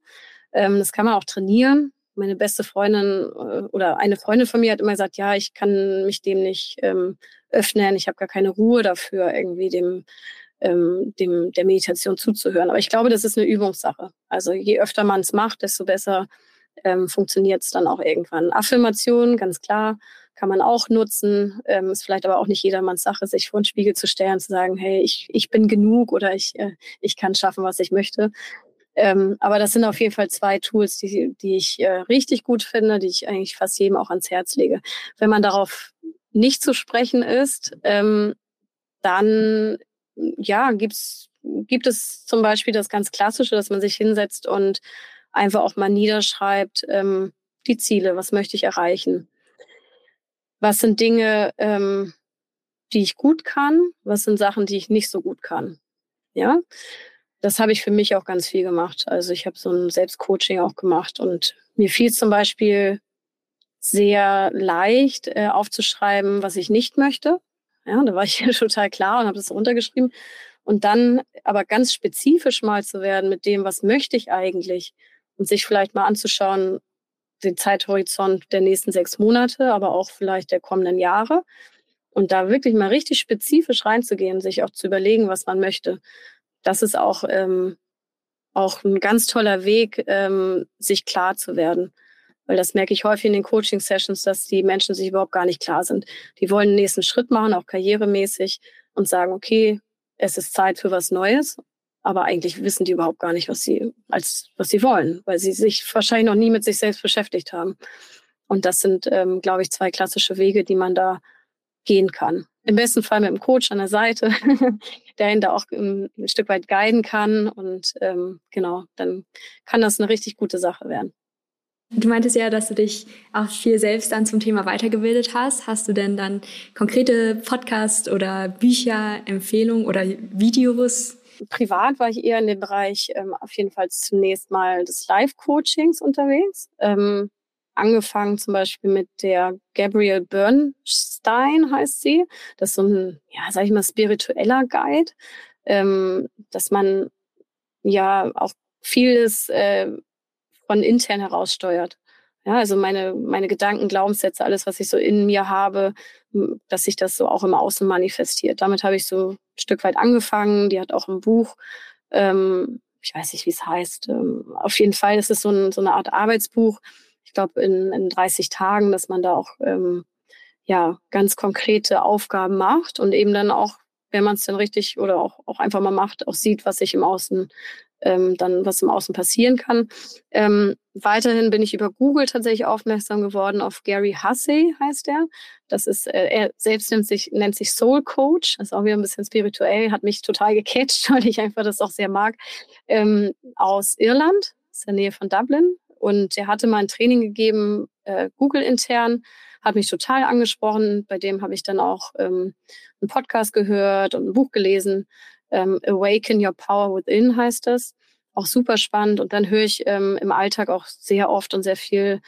Ähm, das kann man auch trainieren. Meine beste Freundin äh, oder eine Freundin von mir hat immer gesagt, ja, ich kann mich dem nicht ähm, öffnen, ich habe gar keine Ruhe dafür, irgendwie dem, ähm, dem der Meditation zuzuhören. Aber ich glaube, das ist eine Übungssache. Also je öfter man es macht, desto besser ähm, funktioniert es dann auch irgendwann. Affirmationen, ganz klar, kann man auch nutzen. Ähm, ist vielleicht aber auch nicht jedermanns Sache, sich vor den Spiegel zu stellen, zu sagen, hey, ich, ich bin genug oder ich, äh, ich kann schaffen, was ich möchte. Ähm, aber das sind auf jeden Fall zwei Tools, die, die ich äh, richtig gut finde, die ich eigentlich fast jedem auch ans Herz lege. Wenn man darauf nicht zu sprechen ist, ähm, dann ja, gibt's, gibt es zum Beispiel das ganz Klassische, dass man sich hinsetzt und einfach auch mal niederschreibt, ähm, die Ziele, was möchte ich erreichen? Was sind Dinge, ähm, die ich gut kann? Was sind Sachen, die ich nicht so gut kann? Ja, das habe ich für mich auch ganz viel gemacht. Also ich habe so ein Selbstcoaching auch gemacht und mir fiel zum Beispiel sehr leicht äh, aufzuschreiben, was ich nicht möchte. Ja, da war ich <laughs> total klar und habe das runtergeschrieben. Und dann aber ganz spezifisch mal zu werden mit dem, was möchte ich eigentlich? Und sich vielleicht mal anzuschauen, den Zeithorizont der nächsten sechs Monate, aber auch vielleicht der kommenden Jahre. Und da wirklich mal richtig spezifisch reinzugehen, sich auch zu überlegen, was man möchte das ist auch, ähm, auch ein ganz toller Weg, ähm, sich klar zu werden. Weil das merke ich häufig in den Coaching-Sessions, dass die Menschen sich überhaupt gar nicht klar sind. Die wollen den nächsten Schritt machen, auch karrieremäßig, und sagen, okay, es ist Zeit für was Neues. Aber eigentlich wissen die überhaupt gar nicht, was sie, als, was sie wollen, weil sie sich wahrscheinlich noch nie mit sich selbst beschäftigt haben. Und das sind, ähm, glaube ich, zwei klassische Wege, die man da gehen kann. Im besten Fall mit einem Coach an der Seite, <laughs> der ihn da auch ein, ein Stück weit guiden kann. Und ähm, genau, dann kann das eine richtig gute Sache werden. Du meintest ja, dass du dich auch viel selbst dann zum Thema weitergebildet hast. Hast du denn dann konkrete Podcast oder Bücher, Empfehlungen oder Videos? Privat war ich eher in dem Bereich ähm, auf jeden Fall zunächst mal des Live-Coachings unterwegs. Ähm, angefangen zum Beispiel mit der Gabrielle Bernstein heißt sie. Das ist so ein, ja, sag ich mal, spiritueller Guide, ähm, dass man ja auch vieles äh, von intern heraus steuert. Ja, also meine, meine Gedanken, Glaubenssätze, alles, was ich so in mir habe, dass sich das so auch im Außen manifestiert. Damit habe ich so ein Stück weit angefangen. Die hat auch ein Buch, ähm, ich weiß nicht, wie es heißt. Ähm, auf jeden Fall ist es so, ein, so eine Art Arbeitsbuch, ich glaube, in, in 30 Tagen, dass man da auch ähm, ja ganz konkrete Aufgaben macht und eben dann auch, wenn man es dann richtig oder auch, auch einfach mal macht, auch sieht, was sich im Außen ähm, dann was im Außen passieren kann. Ähm, weiterhin bin ich über Google tatsächlich aufmerksam geworden auf Gary Hussey heißt er. Das ist äh, er selbst nennt sich nennt sich Soul Coach. Ist auch wieder ein bisschen spirituell, hat mich total gecatcht, <laughs> weil ich einfach das auch sehr mag. Ähm, aus Irland, aus der Nähe von Dublin, und er hatte mal ein Training gegeben, äh, Google intern, hat mich total angesprochen. Bei dem habe ich dann auch ähm, einen Podcast gehört und ein Buch gelesen. Ähm, Awaken Your Power Within heißt das. Auch super spannend. Und dann höre ich ähm, im Alltag auch sehr oft und sehr viel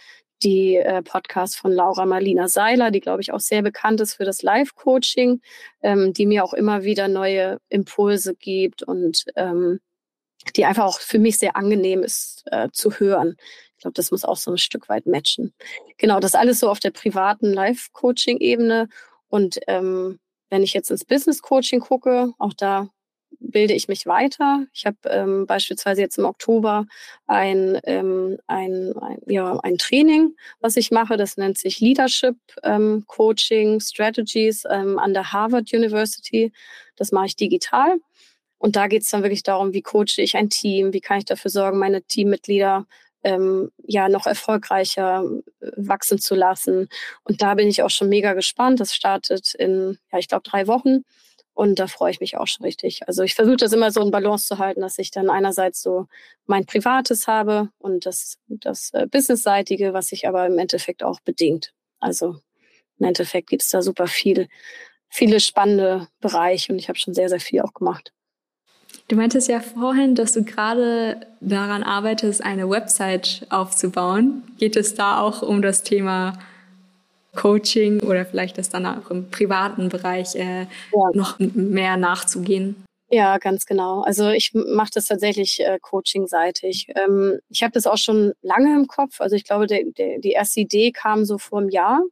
die äh, Podcasts von Laura Marlina Seiler, die, glaube ich, auch sehr bekannt ist für das Live-Coaching, ähm, die mir auch immer wieder neue Impulse gibt und ähm, die einfach auch für mich sehr angenehm ist äh, zu hören. Ich glaube, das muss auch so ein Stück weit matchen. Genau, das alles so auf der privaten Life-Coaching-Ebene. Und ähm, wenn ich jetzt ins Business-Coaching gucke, auch da bilde ich mich weiter. Ich habe ähm, beispielsweise jetzt im Oktober ein, ähm, ein, ein, ja, ein Training, was ich mache. Das nennt sich Leadership ähm, Coaching Strategies ähm, an der Harvard University. Das mache ich digital. Und da geht es dann wirklich darum, wie coache ich ein Team, wie kann ich dafür sorgen, meine Teammitglieder ähm, ja noch erfolgreicher äh, wachsen zu lassen. Und da bin ich auch schon mega gespannt. Das startet in, ja, ich glaube, drei Wochen. Und da freue ich mich auch schon richtig. Also ich versuche das immer so in Balance zu halten, dass ich dann einerseits so mein Privates habe und das, das äh, Businessseitige, was sich aber im Endeffekt auch bedingt. Also im Endeffekt gibt es da super viel, viele spannende Bereiche und ich habe schon sehr, sehr viel auch gemacht. Du meintest ja vorhin, dass du gerade daran arbeitest, eine Website aufzubauen. Geht es da auch um das Thema Coaching oder vielleicht das dann auch im privaten Bereich äh, ja. noch mehr nachzugehen? Ja, ganz genau. Also ich mache das tatsächlich äh, coaching-seitig. Ähm, ich habe das auch schon lange im Kopf. Also ich glaube, der, der, die erste Idee kam so vor einem Jahr,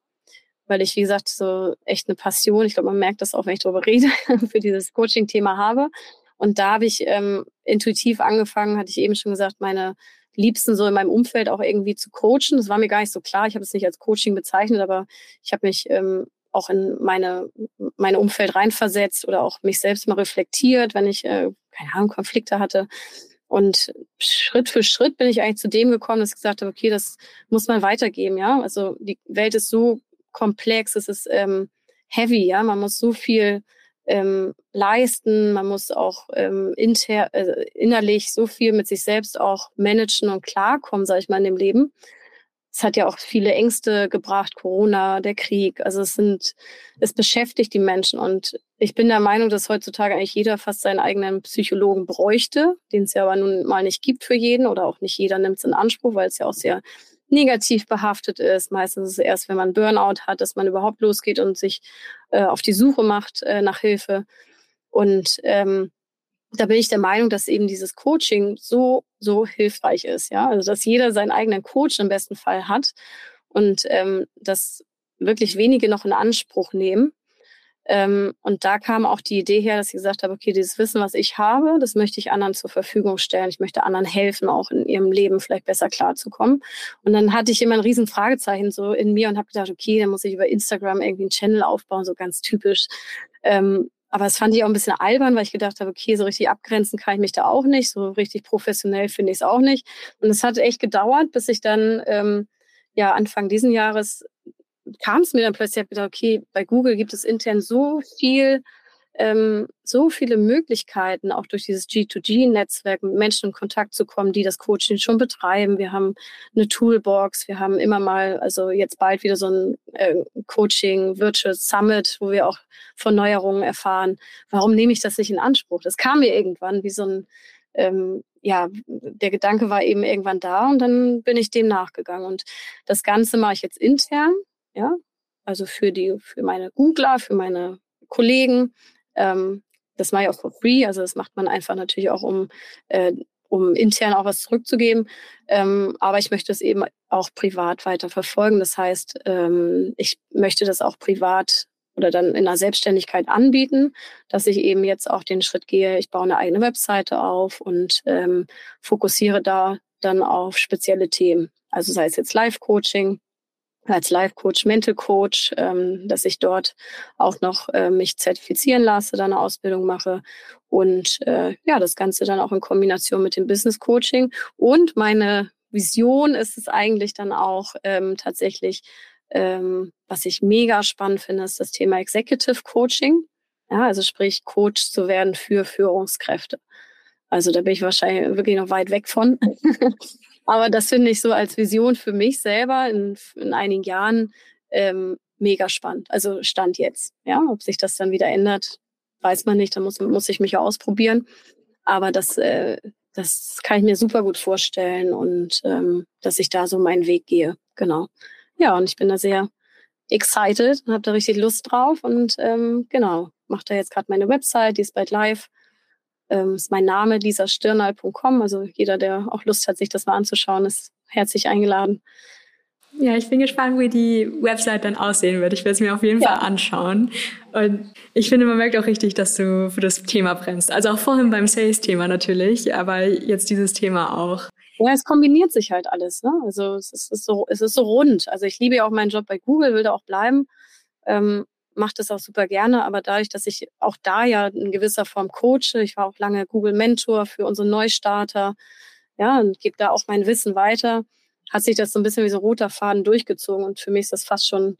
weil ich, wie gesagt, so echt eine Passion, ich glaube, man merkt das auch, wenn ich darüber <laughs> rede, für dieses Coaching-Thema habe. Und da habe ich ähm, intuitiv angefangen, hatte ich eben schon gesagt, meine Liebsten so in meinem Umfeld auch irgendwie zu coachen. Das war mir gar nicht so klar. Ich habe es nicht als Coaching bezeichnet, aber ich habe mich ähm, auch in meine, meine Umfeld reinversetzt oder auch mich selbst mal reflektiert, wenn ich, äh, keine Ahnung, Konflikte hatte. Und Schritt für Schritt bin ich eigentlich zu dem gekommen, dass ich gesagt habe, okay, das muss man weitergeben, ja. Also die Welt ist so komplex, es ist ähm, heavy, ja. Man muss so viel ähm, leisten. Man muss auch ähm, inter, äh, innerlich so viel mit sich selbst auch managen und klarkommen, sage ich mal, in dem Leben. Es hat ja auch viele Ängste gebracht, Corona, der Krieg. Also es sind, es beschäftigt die Menschen. Und ich bin der Meinung, dass heutzutage eigentlich jeder fast seinen eigenen Psychologen bräuchte, den es ja aber nun mal nicht gibt für jeden oder auch nicht jeder nimmt es in Anspruch, weil es ja auch sehr negativ behaftet ist. Meistens ist es erst, wenn man Burnout hat, dass man überhaupt losgeht und sich äh, auf die Suche macht äh, nach Hilfe. Und ähm, da bin ich der Meinung, dass eben dieses Coaching so, so hilfreich ist. Ja, also dass jeder seinen eigenen Coach im besten Fall hat und ähm, dass wirklich wenige noch in Anspruch nehmen ähm, und da kam auch die Idee her, dass ich gesagt habe, okay, dieses Wissen, was ich habe, das möchte ich anderen zur Verfügung stellen. Ich möchte anderen helfen, auch in ihrem Leben vielleicht besser klarzukommen. Und dann hatte ich immer ein riesen Fragezeichen so in mir und habe gedacht, okay, dann muss ich über Instagram irgendwie einen Channel aufbauen, so ganz typisch. Ähm, aber es fand ich auch ein bisschen albern, weil ich gedacht habe, okay, so richtig abgrenzen kann ich mich da auch nicht. So richtig professionell finde ich es auch nicht. Und es hat echt gedauert, bis ich dann ähm, ja Anfang diesen Jahres kam es mir dann plötzlich, ich habe gedacht, okay, bei Google gibt es intern so viel, ähm, so viele Möglichkeiten, auch durch dieses G2G-Netzwerk mit Menschen in Kontakt zu kommen, die das Coaching schon betreiben. Wir haben eine Toolbox, wir haben immer mal, also jetzt bald wieder so ein äh, Coaching Virtual Summit, wo wir auch von Neuerungen erfahren. Warum nehme ich das nicht in Anspruch? Das kam mir irgendwann wie so ein ähm, ja, der Gedanke war eben irgendwann da und dann bin ich dem nachgegangen. Und das Ganze mache ich jetzt intern ja, also für die, für meine Googler, für meine Kollegen. Ähm, das mache ich auch for free. Also das macht man einfach natürlich auch, um, äh, um intern auch was zurückzugeben. Ähm, aber ich möchte es eben auch privat weiter verfolgen. Das heißt, ähm, ich möchte das auch privat oder dann in der Selbstständigkeit anbieten, dass ich eben jetzt auch den Schritt gehe, ich baue eine eigene Webseite auf und ähm, fokussiere da dann auf spezielle Themen. Also sei es jetzt Live-Coaching, als Life Coach, Mental Coach, ähm, dass ich dort auch noch äh, mich zertifizieren lasse, dann eine Ausbildung mache und äh, ja, das Ganze dann auch in Kombination mit dem Business Coaching. Und meine Vision ist es eigentlich dann auch ähm, tatsächlich, ähm, was ich mega spannend finde, ist das Thema Executive Coaching. Ja, also sprich, Coach zu werden für Führungskräfte. Also da bin ich wahrscheinlich wirklich noch weit weg von. <laughs> Aber das finde ich so als Vision für mich selber in, in einigen Jahren ähm, mega spannend. Also Stand jetzt. Ja, ob sich das dann wieder ändert, weiß man nicht. Da muss, muss ich mich ja ausprobieren. Aber das, äh, das kann ich mir super gut vorstellen und ähm, dass ich da so meinen Weg gehe. Genau. Ja, und ich bin da sehr excited und habe da richtig Lust drauf und ähm, genau, mache da jetzt gerade meine Website, die ist bald live ähm, ist mein Name lisastirnal.com. Also jeder, der auch Lust hat, sich das mal anzuschauen, ist herzlich eingeladen. Ja, ich bin gespannt, wie die Website dann aussehen wird. Ich werde es mir auf jeden ja. Fall anschauen. Und ich finde, man merkt auch richtig, dass du für das Thema brennst. Also auch vorhin beim Sales-Thema natürlich, aber jetzt dieses Thema auch. Ja, es kombiniert sich halt alles. Ne? Also es ist, so, es ist so rund. Also ich liebe ja auch meinen Job bei Google, will da auch bleiben. Ähm, mache das auch super gerne, aber dadurch, dass ich auch da ja in gewisser Form coache, ich war auch lange Google Mentor für unsere Neustarter, ja, und gebe da auch mein Wissen weiter, hat sich das so ein bisschen wie so roter Faden durchgezogen und für mich ist das fast schon,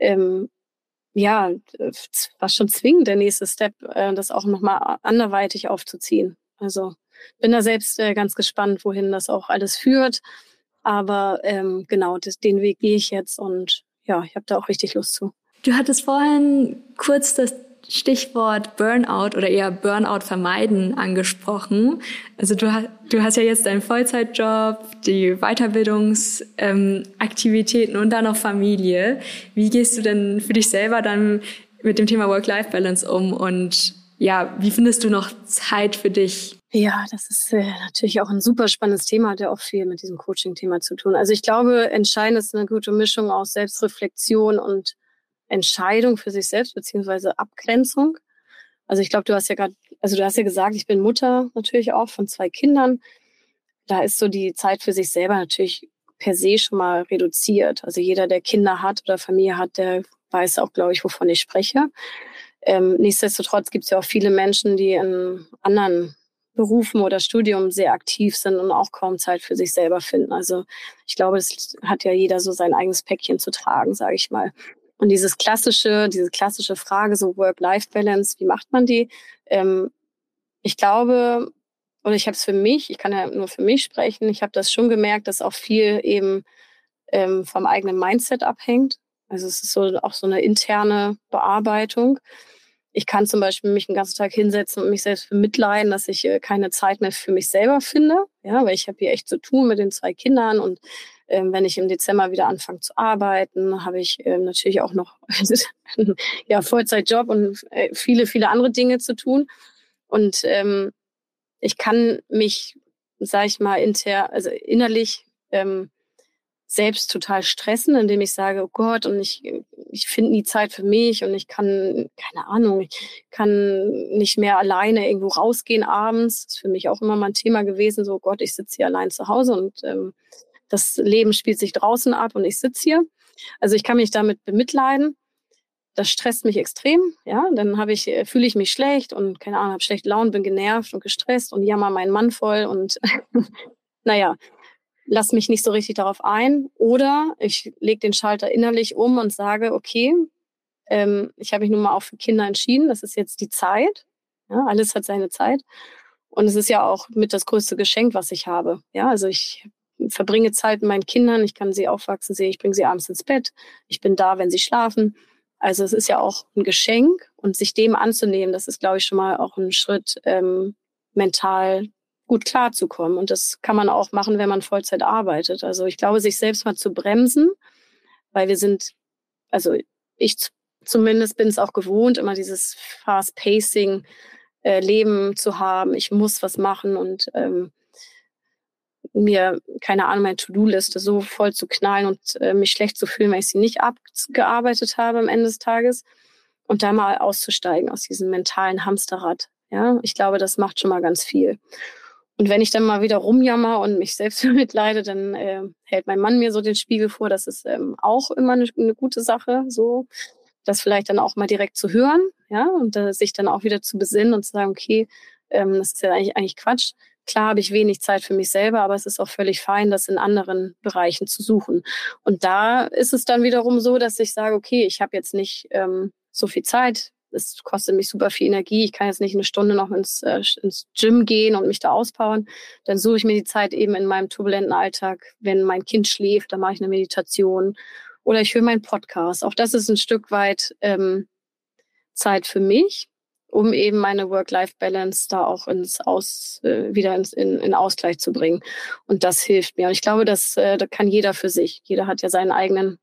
ähm, ja, fast schon zwingend der nächste Step, äh, das auch nochmal anderweitig aufzuziehen. Also bin da selbst äh, ganz gespannt, wohin das auch alles führt. Aber ähm, genau, das, den Weg gehe ich jetzt und ja, ich habe da auch richtig Lust zu. Du hattest vorhin kurz das Stichwort Burnout oder eher Burnout vermeiden angesprochen. Also du, du hast ja jetzt deinen Vollzeitjob, die Weiterbildungsaktivitäten ähm, und dann noch Familie. Wie gehst du denn für dich selber dann mit dem Thema Work-Life-Balance um und ja, wie findest du noch Zeit für dich? Ja, das ist äh, natürlich auch ein super spannendes Thema, hat ja auch viel mit diesem Coaching-Thema zu tun. Also ich glaube, entscheidend ist eine gute Mischung aus Selbstreflexion und Entscheidung für sich selbst beziehungsweise Abgrenzung. Also ich glaube, du hast ja gerade, also du hast ja gesagt, ich bin Mutter natürlich auch von zwei Kindern. Da ist so die Zeit für sich selber natürlich per se schon mal reduziert. Also jeder, der Kinder hat oder Familie hat, der weiß auch, glaube ich, wovon ich spreche. Ähm, nichtsdestotrotz gibt es ja auch viele Menschen, die in anderen Berufen oder Studium sehr aktiv sind und auch kaum Zeit für sich selber finden. Also ich glaube, es hat ja jeder so sein eigenes Päckchen zu tragen, sage ich mal. Und dieses klassische, diese klassische Frage, so Work-Life-Balance, wie macht man die? Ähm, ich glaube, oder ich habe es für mich, ich kann ja nur für mich sprechen, ich habe das schon gemerkt, dass auch viel eben ähm, vom eigenen Mindset abhängt. Also es ist so auch so eine interne Bearbeitung. Ich kann zum Beispiel mich den ganzen Tag hinsetzen und mich selbst bemitleiden, dass ich äh, keine Zeit mehr für mich selber finde. Ja, weil ich habe hier echt zu tun mit den zwei Kindern und ähm, wenn ich im Dezember wieder anfange zu arbeiten, habe ich ähm, natürlich auch noch <laughs> ja, Vollzeitjob und äh, viele, viele andere Dinge zu tun. Und ähm, ich kann mich, sage ich mal, inter, also innerlich ähm, selbst total stressen, indem ich sage, oh Gott, und ich, ich finde nie Zeit für mich und ich kann, keine Ahnung, ich kann nicht mehr alleine irgendwo rausgehen abends. Das ist für mich auch immer mal ein Thema gewesen, so oh Gott, ich sitze hier allein zu Hause und ähm, das Leben spielt sich draußen ab und ich sitze hier. Also ich kann mich damit bemitleiden. Das stresst mich extrem, ja. Dann habe ich, äh, fühle ich mich schlecht und keine Ahnung, habe schlechte Laune, bin genervt und gestresst und jammer meinen Mann voll und <laughs> naja, lass mich nicht so richtig darauf ein. Oder ich lege den Schalter innerlich um und sage, okay, ähm, ich habe mich nun mal auch für Kinder entschieden, das ist jetzt die Zeit. Ja, alles hat seine Zeit. Und es ist ja auch mit das größte Geschenk, was ich habe. Ja, also ich verbringe Zeit mit meinen Kindern, ich kann sie aufwachsen sehen, ich bringe sie abends ins Bett, ich bin da, wenn sie schlafen. Also es ist ja auch ein Geschenk und sich dem anzunehmen, das ist, glaube ich, schon mal auch ein Schritt, ähm, mental gut klarzukommen. Und das kann man auch machen, wenn man Vollzeit arbeitet. Also ich glaube, sich selbst mal zu bremsen, weil wir sind, also ich zumindest bin es auch gewohnt, immer dieses Fast-Pacing äh, zu haben. Ich muss was machen und ähm, mir, keine Ahnung, meine To-Do-Liste so voll zu knallen und äh, mich schlecht zu fühlen, weil ich sie nicht abgearbeitet habe am Ende des Tages. Und da mal auszusteigen aus diesem mentalen Hamsterrad. Ja, ich glaube, das macht schon mal ganz viel. Und wenn ich dann mal wieder rumjammer und mich selbst <laughs> mitleide, dann äh, hält mein Mann mir so den Spiegel vor. Das ist ähm, auch immer eine, eine gute Sache, so das vielleicht dann auch mal direkt zu hören, ja, und äh, sich dann auch wieder zu besinnen und zu sagen, okay, ähm, das ist ja eigentlich, eigentlich Quatsch. Klar habe ich wenig Zeit für mich selber, aber es ist auch völlig fein, das in anderen Bereichen zu suchen. Und da ist es dann wiederum so, dass ich sage, okay, ich habe jetzt nicht ähm, so viel Zeit. Es kostet mich super viel Energie. Ich kann jetzt nicht eine Stunde noch ins, äh, ins Gym gehen und mich da auspowern. Dann suche ich mir die Zeit eben in meinem turbulenten Alltag. Wenn mein Kind schläft, dann mache ich eine Meditation oder ich höre meinen Podcast. Auch das ist ein Stück weit ähm, Zeit für mich um eben meine Work-Life-Balance da auch ins Aus, äh, wieder ins, in, in Ausgleich zu bringen. Und das hilft mir. Und ich glaube, das, äh, das kann jeder für sich. Jeder hat ja seinen eigenen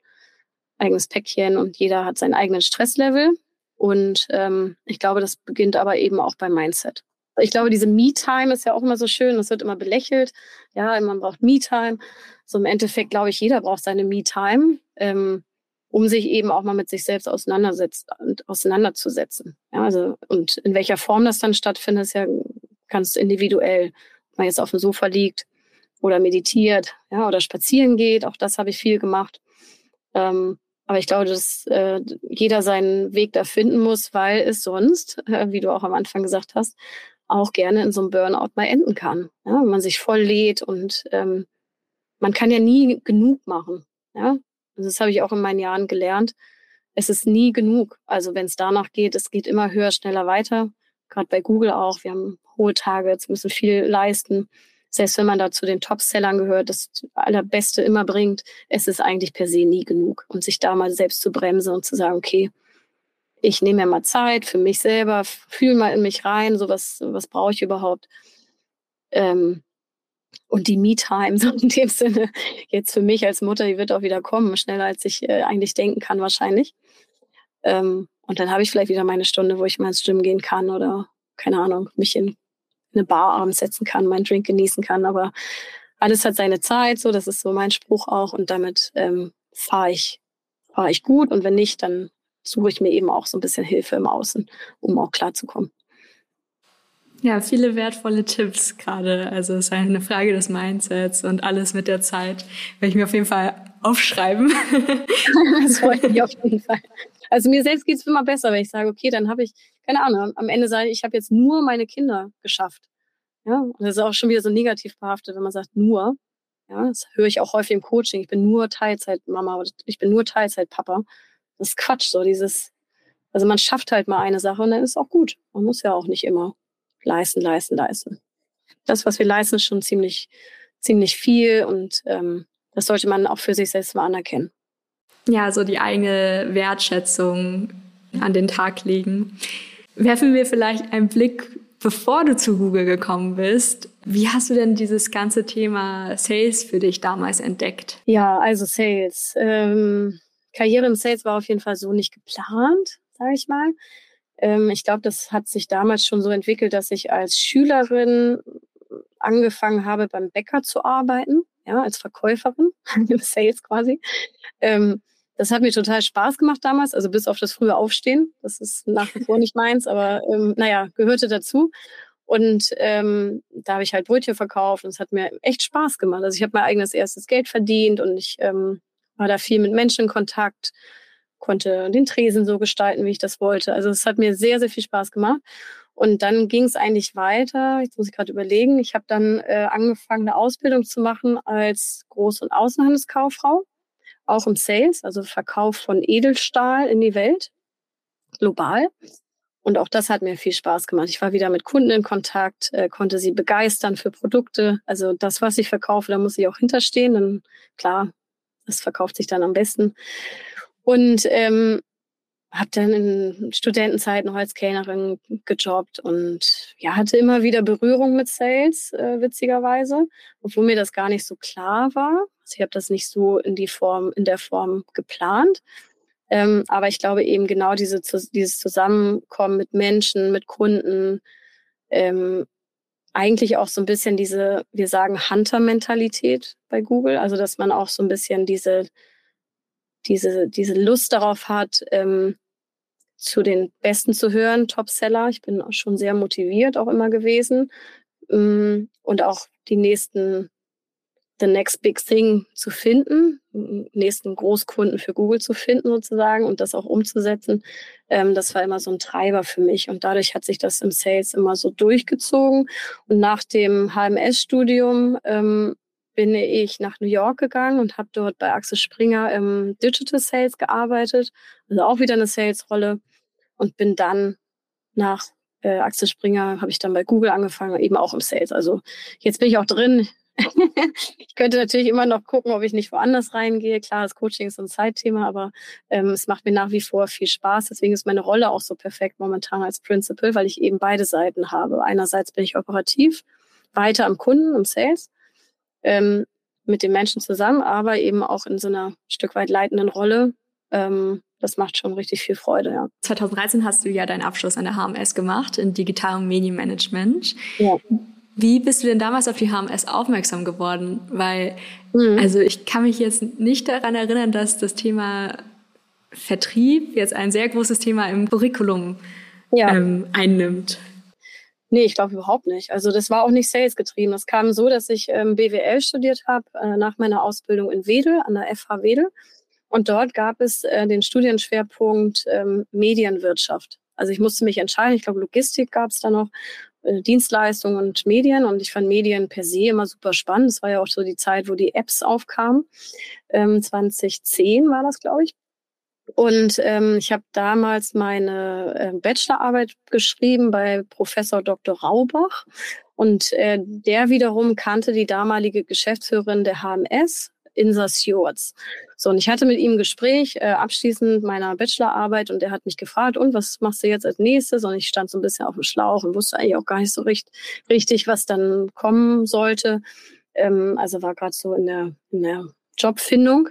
eigenes Päckchen und jeder hat seinen eigenen Stresslevel. Und ähm, ich glaube, das beginnt aber eben auch beim Mindset. Ich glaube, diese Me-Time ist ja auch immer so schön. Das wird immer belächelt. Ja, man braucht Me-Time. So im Endeffekt glaube ich, jeder braucht seine Me-Time, ähm, um sich eben auch mal mit sich selbst auseinandersetzt und auseinanderzusetzen. Ja, also, und in welcher Form das dann stattfindet, ist ja ganz individuell. Ob man jetzt auf dem Sofa liegt oder meditiert, ja, oder spazieren geht. Auch das habe ich viel gemacht. Ähm, aber ich glaube, dass äh, jeder seinen Weg da finden muss, weil es sonst, äh, <laughs> wie du auch am Anfang gesagt hast, auch gerne in so einem Burnout mal enden kann. Ja, wenn man sich voll lädt und ähm, man kann ja nie genug machen. Ja? Also das habe ich auch in meinen Jahren gelernt. Es ist nie genug. Also wenn es danach geht, es geht immer höher, schneller weiter. Gerade bei Google auch. Wir haben hohe Targets, müssen viel leisten. Selbst wenn man da zu den Top-Sellern gehört, das Allerbeste immer bringt, es ist eigentlich per se nie genug. Und sich da mal selbst zu bremsen und zu sagen, okay, ich nehme mir mal Zeit für mich selber, fühle mal in mich rein, so was, was brauche ich überhaupt. Ähm, und die Me-Time, so <laughs> in dem Sinne, jetzt für mich als Mutter, die wird auch wieder kommen, schneller als ich äh, eigentlich denken kann, wahrscheinlich. Ähm, und dann habe ich vielleicht wieder meine Stunde, wo ich mal ins Gym gehen kann oder, keine Ahnung, mich in eine Bar abends setzen kann, meinen Drink genießen kann. Aber alles hat seine Zeit, so, das ist so mein Spruch auch. Und damit ähm, fahre ich, fahre ich gut. Und wenn nicht, dann suche ich mir eben auch so ein bisschen Hilfe im Außen, um auch klarzukommen. Ja, viele wertvolle Tipps gerade. Also es ist eine Frage des Mindsets und alles mit der Zeit. Werde ich mir auf jeden Fall aufschreiben. <laughs> das freut mich auf jeden <laughs> Fall. Also mir selbst geht es immer besser, wenn ich sage, okay, dann habe ich, keine Ahnung, am Ende sage ich, ich habe jetzt nur meine Kinder geschafft. Ja, und das ist auch schon wieder so negativ behaftet, wenn man sagt, nur. Ja, das höre ich auch häufig im Coaching. Ich bin nur Teilzeitmama oder ich bin nur Teilzeitpapa. Das ist Quatsch, so dieses, also man schafft halt mal eine Sache und dann ist auch gut. Man muss ja auch nicht immer leisten, leisten, leisten. Das, was wir leisten, ist schon ziemlich, ziemlich viel und ähm, das sollte man auch für sich selbst mal anerkennen. Ja, so die eigene Wertschätzung an den Tag legen. Werfen wir vielleicht einen Blick, bevor du zu Google gekommen bist. Wie hast du denn dieses ganze Thema Sales für dich damals entdeckt? Ja, also Sales. Ähm, Karriere im Sales war auf jeden Fall so nicht geplant, sage ich mal. Ähm, ich glaube, das hat sich damals schon so entwickelt, dass ich als Schülerin angefangen habe, beim Bäcker zu arbeiten, ja, als Verkäuferin, <laughs> im Sales quasi. Ähm, das hat mir total Spaß gemacht damals, also bis auf das frühe Aufstehen. Das ist nach wie vor nicht meins, aber ähm, naja, gehörte dazu. Und ähm, da habe ich halt Brötchen verkauft und es hat mir echt Spaß gemacht. Also ich habe mein eigenes erstes Geld verdient und ich ähm, war da viel mit Menschen in Kontakt, konnte den Tresen so gestalten, wie ich das wollte. Also es hat mir sehr, sehr viel Spaß gemacht. Und dann ging es eigentlich weiter. Jetzt muss ich gerade überlegen. Ich habe dann äh, angefangen, eine Ausbildung zu machen als Groß- und Außenhandelskauffrau, auch im Sales, also Verkauf von Edelstahl in die Welt, global. Und auch das hat mir viel Spaß gemacht. Ich war wieder mit Kunden in Kontakt, äh, konnte sie begeistern für Produkte. Also das, was ich verkaufe, da muss ich auch hinterstehen. Dann klar, das verkauft sich dann am besten. Und ähm, habe dann in Studentenzeiten als Kellnerin gejobbt und ja, hatte immer wieder Berührung mit Sales, äh, witzigerweise, obwohl mir das gar nicht so klar war. Also ich habe das nicht so in die Form, in der Form geplant. Ähm, aber ich glaube eben genau diese, dieses Zusammenkommen mit Menschen, mit Kunden, ähm, eigentlich auch so ein bisschen diese, wir sagen Hunter-Mentalität bei Google, also dass man auch so ein bisschen diese diese, diese Lust darauf hat, ähm, zu den Besten zu hören, Topseller. Ich bin auch schon sehr motiviert auch immer gewesen. Ähm, und auch die nächsten, the next big thing zu finden, nächsten Großkunden für Google zu finden sozusagen und das auch umzusetzen. Ähm, das war immer so ein Treiber für mich. Und dadurch hat sich das im Sales immer so durchgezogen. Und nach dem HMS-Studium ähm, bin ich nach New York gegangen und habe dort bei Axel Springer im Digital Sales gearbeitet, also auch wieder eine Sales-Rolle und bin dann nach äh, Axel Springer habe ich dann bei Google angefangen, eben auch im Sales. Also jetzt bin ich auch drin. <laughs> ich könnte natürlich immer noch gucken, ob ich nicht woanders reingehe. Klar, das Coaching ist ein Zeitthema, aber ähm, es macht mir nach wie vor viel Spaß. Deswegen ist meine Rolle auch so perfekt momentan als Principal, weil ich eben beide Seiten habe. Einerseits bin ich operativ, weiter am Kunden, im Sales ähm, mit den Menschen zusammen, aber eben auch in so einer Stück weit leitenden Rolle, ähm, das macht schon richtig viel Freude, ja. 2013 hast du ja deinen Abschluss an der HMS gemacht in Digital- Medienmanagement. Ja. Wie bist du denn damals auf die HMS aufmerksam geworden? Weil, mhm. also ich kann mich jetzt nicht daran erinnern, dass das Thema Vertrieb jetzt ein sehr großes Thema im Curriculum ja. ähm, einnimmt. Nee, ich glaube überhaupt nicht. Also das war auch nicht Sales getrieben. Das kam so, dass ich ähm, BWL studiert habe äh, nach meiner Ausbildung in Wedel, an der FH Wedel. Und dort gab es äh, den Studienschwerpunkt ähm, Medienwirtschaft. Also ich musste mich entscheiden. Ich glaube, Logistik gab es da noch. Äh, Dienstleistungen und Medien und ich fand Medien per se immer super spannend. Das war ja auch so die Zeit, wo die Apps aufkamen. Ähm, 2010 war das, glaube ich. Und ähm, ich habe damals meine äh, Bachelorarbeit geschrieben bei Professor Dr. Raubach. Und äh, der wiederum kannte die damalige Geschäftsführerin der HMS, Insa Sjords. So, und ich hatte mit ihm ein Gespräch äh, abschließend meiner Bachelorarbeit und er hat mich gefragt, und was machst du jetzt als nächstes? Und ich stand so ein bisschen auf dem Schlauch und wusste eigentlich auch gar nicht so richtig, richtig was dann kommen sollte. Ähm, also war gerade so in der, in der Jobfindung.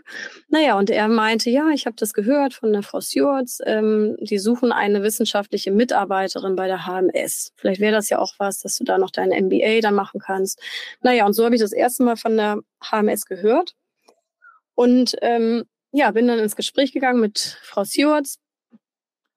Naja, und er meinte, ja, ich habe das gehört von der Frau Stewards, ähm, die suchen eine wissenschaftliche Mitarbeiterin bei der HMS. Vielleicht wäre das ja auch was, dass du da noch dein MBA dann machen kannst. Naja, und so habe ich das erste Mal von der HMS gehört. Und ähm, ja, bin dann ins Gespräch gegangen mit Frau Stewards,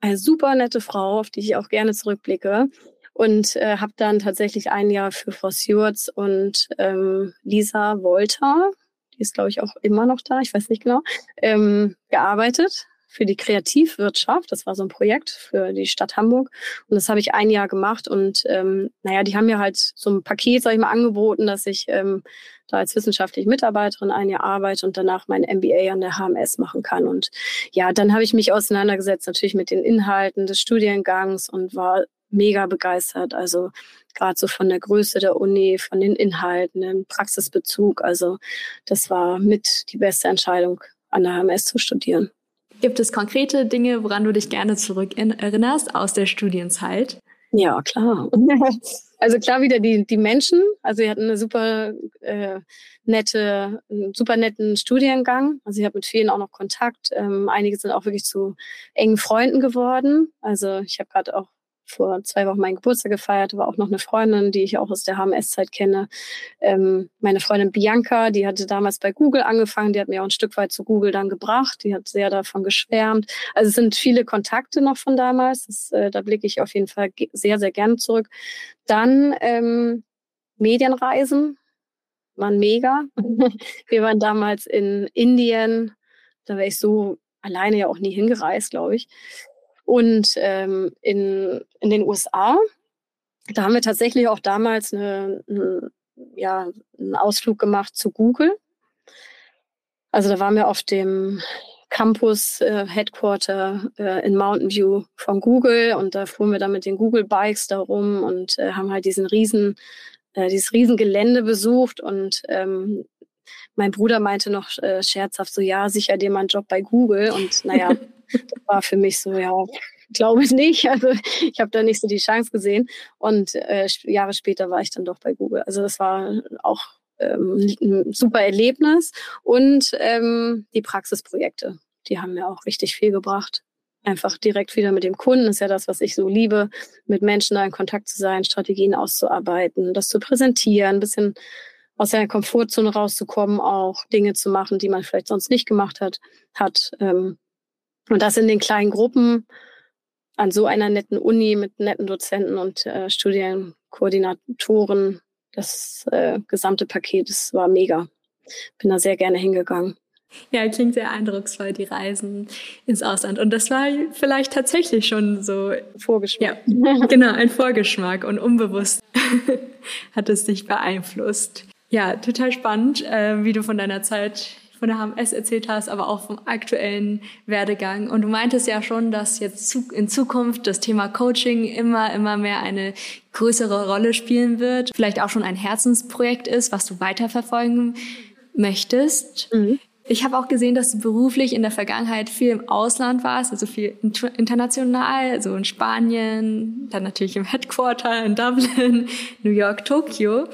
eine super nette Frau, auf die ich auch gerne zurückblicke. Und äh, habe dann tatsächlich ein Jahr für Frau Stewards und ähm, Lisa Wolter, die ist, glaube ich, auch immer noch da, ich weiß nicht genau, ähm, gearbeitet für die Kreativwirtschaft. Das war so ein Projekt für die Stadt Hamburg. Und das habe ich ein Jahr gemacht. Und ähm, naja, die haben mir halt so ein Paket, sag ich mal, angeboten, dass ich ähm, da als wissenschaftliche Mitarbeiterin ein Jahr arbeite und danach mein MBA an der HMS machen kann. Und ja, dann habe ich mich auseinandergesetzt natürlich mit den Inhalten des Studiengangs und war mega begeistert. Also gerade so von der Größe der Uni, von den Inhalten, dem Praxisbezug. Also das war mit die beste Entscheidung, an der HMS zu studieren. Gibt es konkrete Dinge, woran du dich gerne zurückerinnerst aus der Studienzeit? Ja, klar. <laughs> Also klar wieder die, die Menschen. Also wir hatten eine super äh, nette, einen super netten Studiengang. Also ich habe mit vielen auch noch Kontakt. Ähm, einige sind auch wirklich zu engen Freunden geworden. Also ich habe gerade auch vor zwei Wochen meinen Geburtstag gefeiert, war auch noch eine Freundin, die ich auch aus der HMS-Zeit kenne. Ähm, meine Freundin Bianca, die hatte damals bei Google angefangen, die hat mir auch ein Stück weit zu Google dann gebracht, die hat sehr davon geschwärmt. Also es sind viele Kontakte noch von damals, das, äh, da blicke ich auf jeden Fall sehr, sehr gerne zurück. Dann ähm, Medienreisen waren mega. <laughs> Wir waren damals in Indien, da wäre ich so alleine ja auch nie hingereist, glaube ich. Und ähm, in, in den USA, da haben wir tatsächlich auch damals eine, eine, ja, einen Ausflug gemacht zu Google. Also da waren wir auf dem Campus äh, Headquarter äh, in Mountain View von Google und da fuhren wir dann mit den Google Bikes da rum und äh, haben halt diesen riesen, äh, dieses riesen Gelände besucht und ähm, mein Bruder meinte noch äh, scherzhaft so, ja, sicher dir mal einen Job bei Google und naja, <laughs> das war für mich so, ja, glaube ich nicht. Also ich habe da nicht so die Chance gesehen. Und äh, Jahre später war ich dann doch bei Google. Also das war auch ähm, ein super Erlebnis. Und ähm, die Praxisprojekte, die haben mir auch richtig viel gebracht. Einfach direkt wieder mit dem Kunden ist ja das, was ich so liebe, mit Menschen da in Kontakt zu sein, Strategien auszuarbeiten, das zu präsentieren, ein bisschen aus seiner Komfortzone rauszukommen, auch Dinge zu machen, die man vielleicht sonst nicht gemacht hat, hat. Ähm, und das in den kleinen Gruppen an so einer netten Uni mit netten Dozenten und äh, Studienkoordinatoren. Das äh, gesamte Paket, das war mega. Bin da sehr gerne hingegangen. Ja, klingt sehr eindrucksvoll, die Reisen ins Ausland. Und das war vielleicht tatsächlich schon so. Vorgeschmack. Ja, genau, ein Vorgeschmack und unbewusst <laughs> hat es dich beeinflusst. Ja, total spannend, äh, wie du von deiner Zeit von der HMS erzählt hast, aber auch vom aktuellen Werdegang. Und du meintest ja schon, dass jetzt in Zukunft das Thema Coaching immer, immer mehr eine größere Rolle spielen wird. Vielleicht auch schon ein Herzensprojekt ist, was du weiterverfolgen möchtest. Mhm. Ich habe auch gesehen, dass du beruflich in der Vergangenheit viel im Ausland warst, also viel international, also in Spanien, dann natürlich im Headquarter in Dublin, <laughs> New York, Tokio.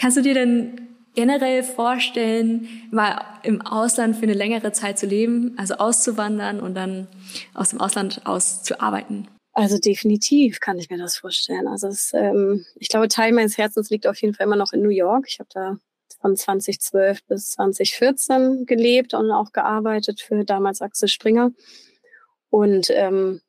Kannst du dir denn generell vorstellen, mal im Ausland für eine längere Zeit zu leben, also auszuwandern und dann aus dem Ausland aus zu arbeiten? Also definitiv kann ich mir das vorstellen. Also es, ähm, ich glaube, Teil meines Herzens liegt auf jeden Fall immer noch in New York. Ich habe da von 2012 bis 2014 gelebt und auch gearbeitet für damals Axel Springer. Und ähm,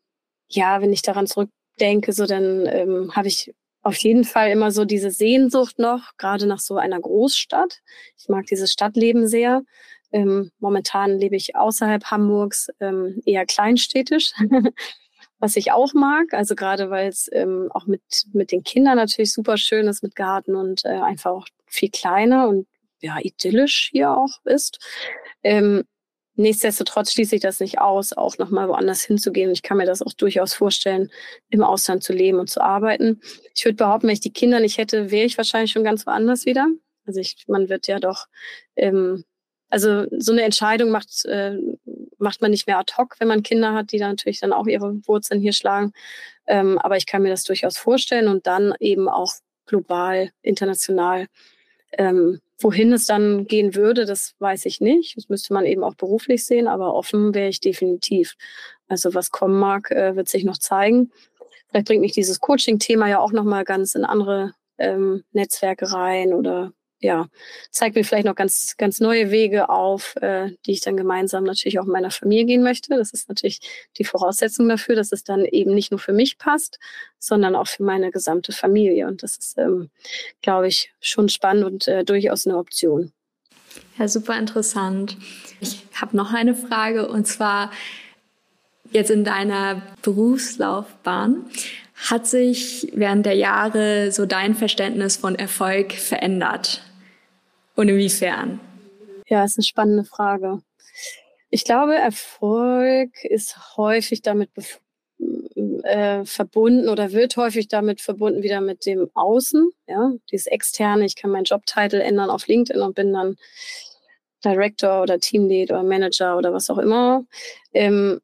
ja, wenn ich daran zurückdenke, so dann ähm, habe ich auf jeden Fall immer so diese Sehnsucht noch, gerade nach so einer Großstadt. Ich mag dieses Stadtleben sehr. Ähm, momentan lebe ich außerhalb Hamburgs, ähm, eher kleinstädtisch, <laughs> was ich auch mag. Also gerade weil es ähm, auch mit, mit den Kindern natürlich super schön ist mit Garten und äh, einfach auch viel kleiner und ja, idyllisch hier auch ist. Ähm, Nichtsdestotrotz schließe ich das nicht aus, auch nochmal woanders hinzugehen. Ich kann mir das auch durchaus vorstellen, im Ausland zu leben und zu arbeiten. Ich würde behaupten, wenn ich die Kinder nicht hätte, wäre ich wahrscheinlich schon ganz woanders wieder. Also ich, man wird ja doch, ähm, also so eine Entscheidung macht, äh, macht man nicht mehr ad hoc, wenn man Kinder hat, die dann natürlich dann auch ihre Wurzeln hier schlagen. Ähm, aber ich kann mir das durchaus vorstellen und dann eben auch global, international ähm, Wohin es dann gehen würde, das weiß ich nicht. Das müsste man eben auch beruflich sehen, aber offen wäre ich definitiv. Also was kommen mag, äh, wird sich noch zeigen. Vielleicht bringt mich dieses Coaching-Thema ja auch nochmal ganz in andere ähm, Netzwerke rein oder ja, zeigt mir vielleicht noch ganz, ganz neue Wege auf, äh, die ich dann gemeinsam natürlich auch in meiner Familie gehen möchte. Das ist natürlich die Voraussetzung dafür, dass es dann eben nicht nur für mich passt, sondern auch für meine gesamte Familie. Und das ist, ähm, glaube ich, schon spannend und äh, durchaus eine Option. Ja, super interessant. Ich habe noch eine Frage und zwar jetzt in deiner Berufslaufbahn. Hat sich während der Jahre so dein Verständnis von Erfolg verändert? Und inwiefern? Ja, ist eine spannende Frage. Ich glaube, Erfolg ist häufig damit äh, verbunden oder wird häufig damit verbunden wieder mit dem Außen, ja, dieses externe. Ich kann meinen Jobtitel ändern auf LinkedIn und bin dann Director oder Teamlead oder Manager oder was auch immer. Ähm,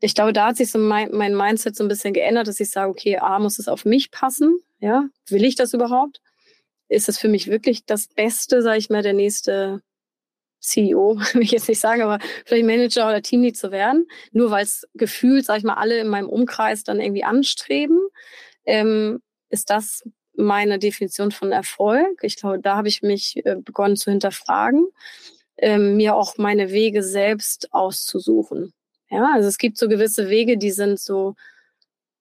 ich glaube, da hat sich so mein, mein Mindset so ein bisschen geändert, dass ich sage, okay, A, muss es auf mich passen, ja, will ich das überhaupt? Ist es für mich wirklich das Beste, sage ich mal, der nächste CEO, <laughs> will ich jetzt nicht sagen, aber vielleicht Manager oder Teamlead zu werden, nur weil es gefühlt, sage ich mal, alle in meinem Umkreis dann irgendwie anstreben, ähm, ist das meine Definition von Erfolg. Ich glaube, da habe ich mich äh, begonnen zu hinterfragen, ähm, mir auch meine Wege selbst auszusuchen. Ja, also es gibt so gewisse Wege, die sind so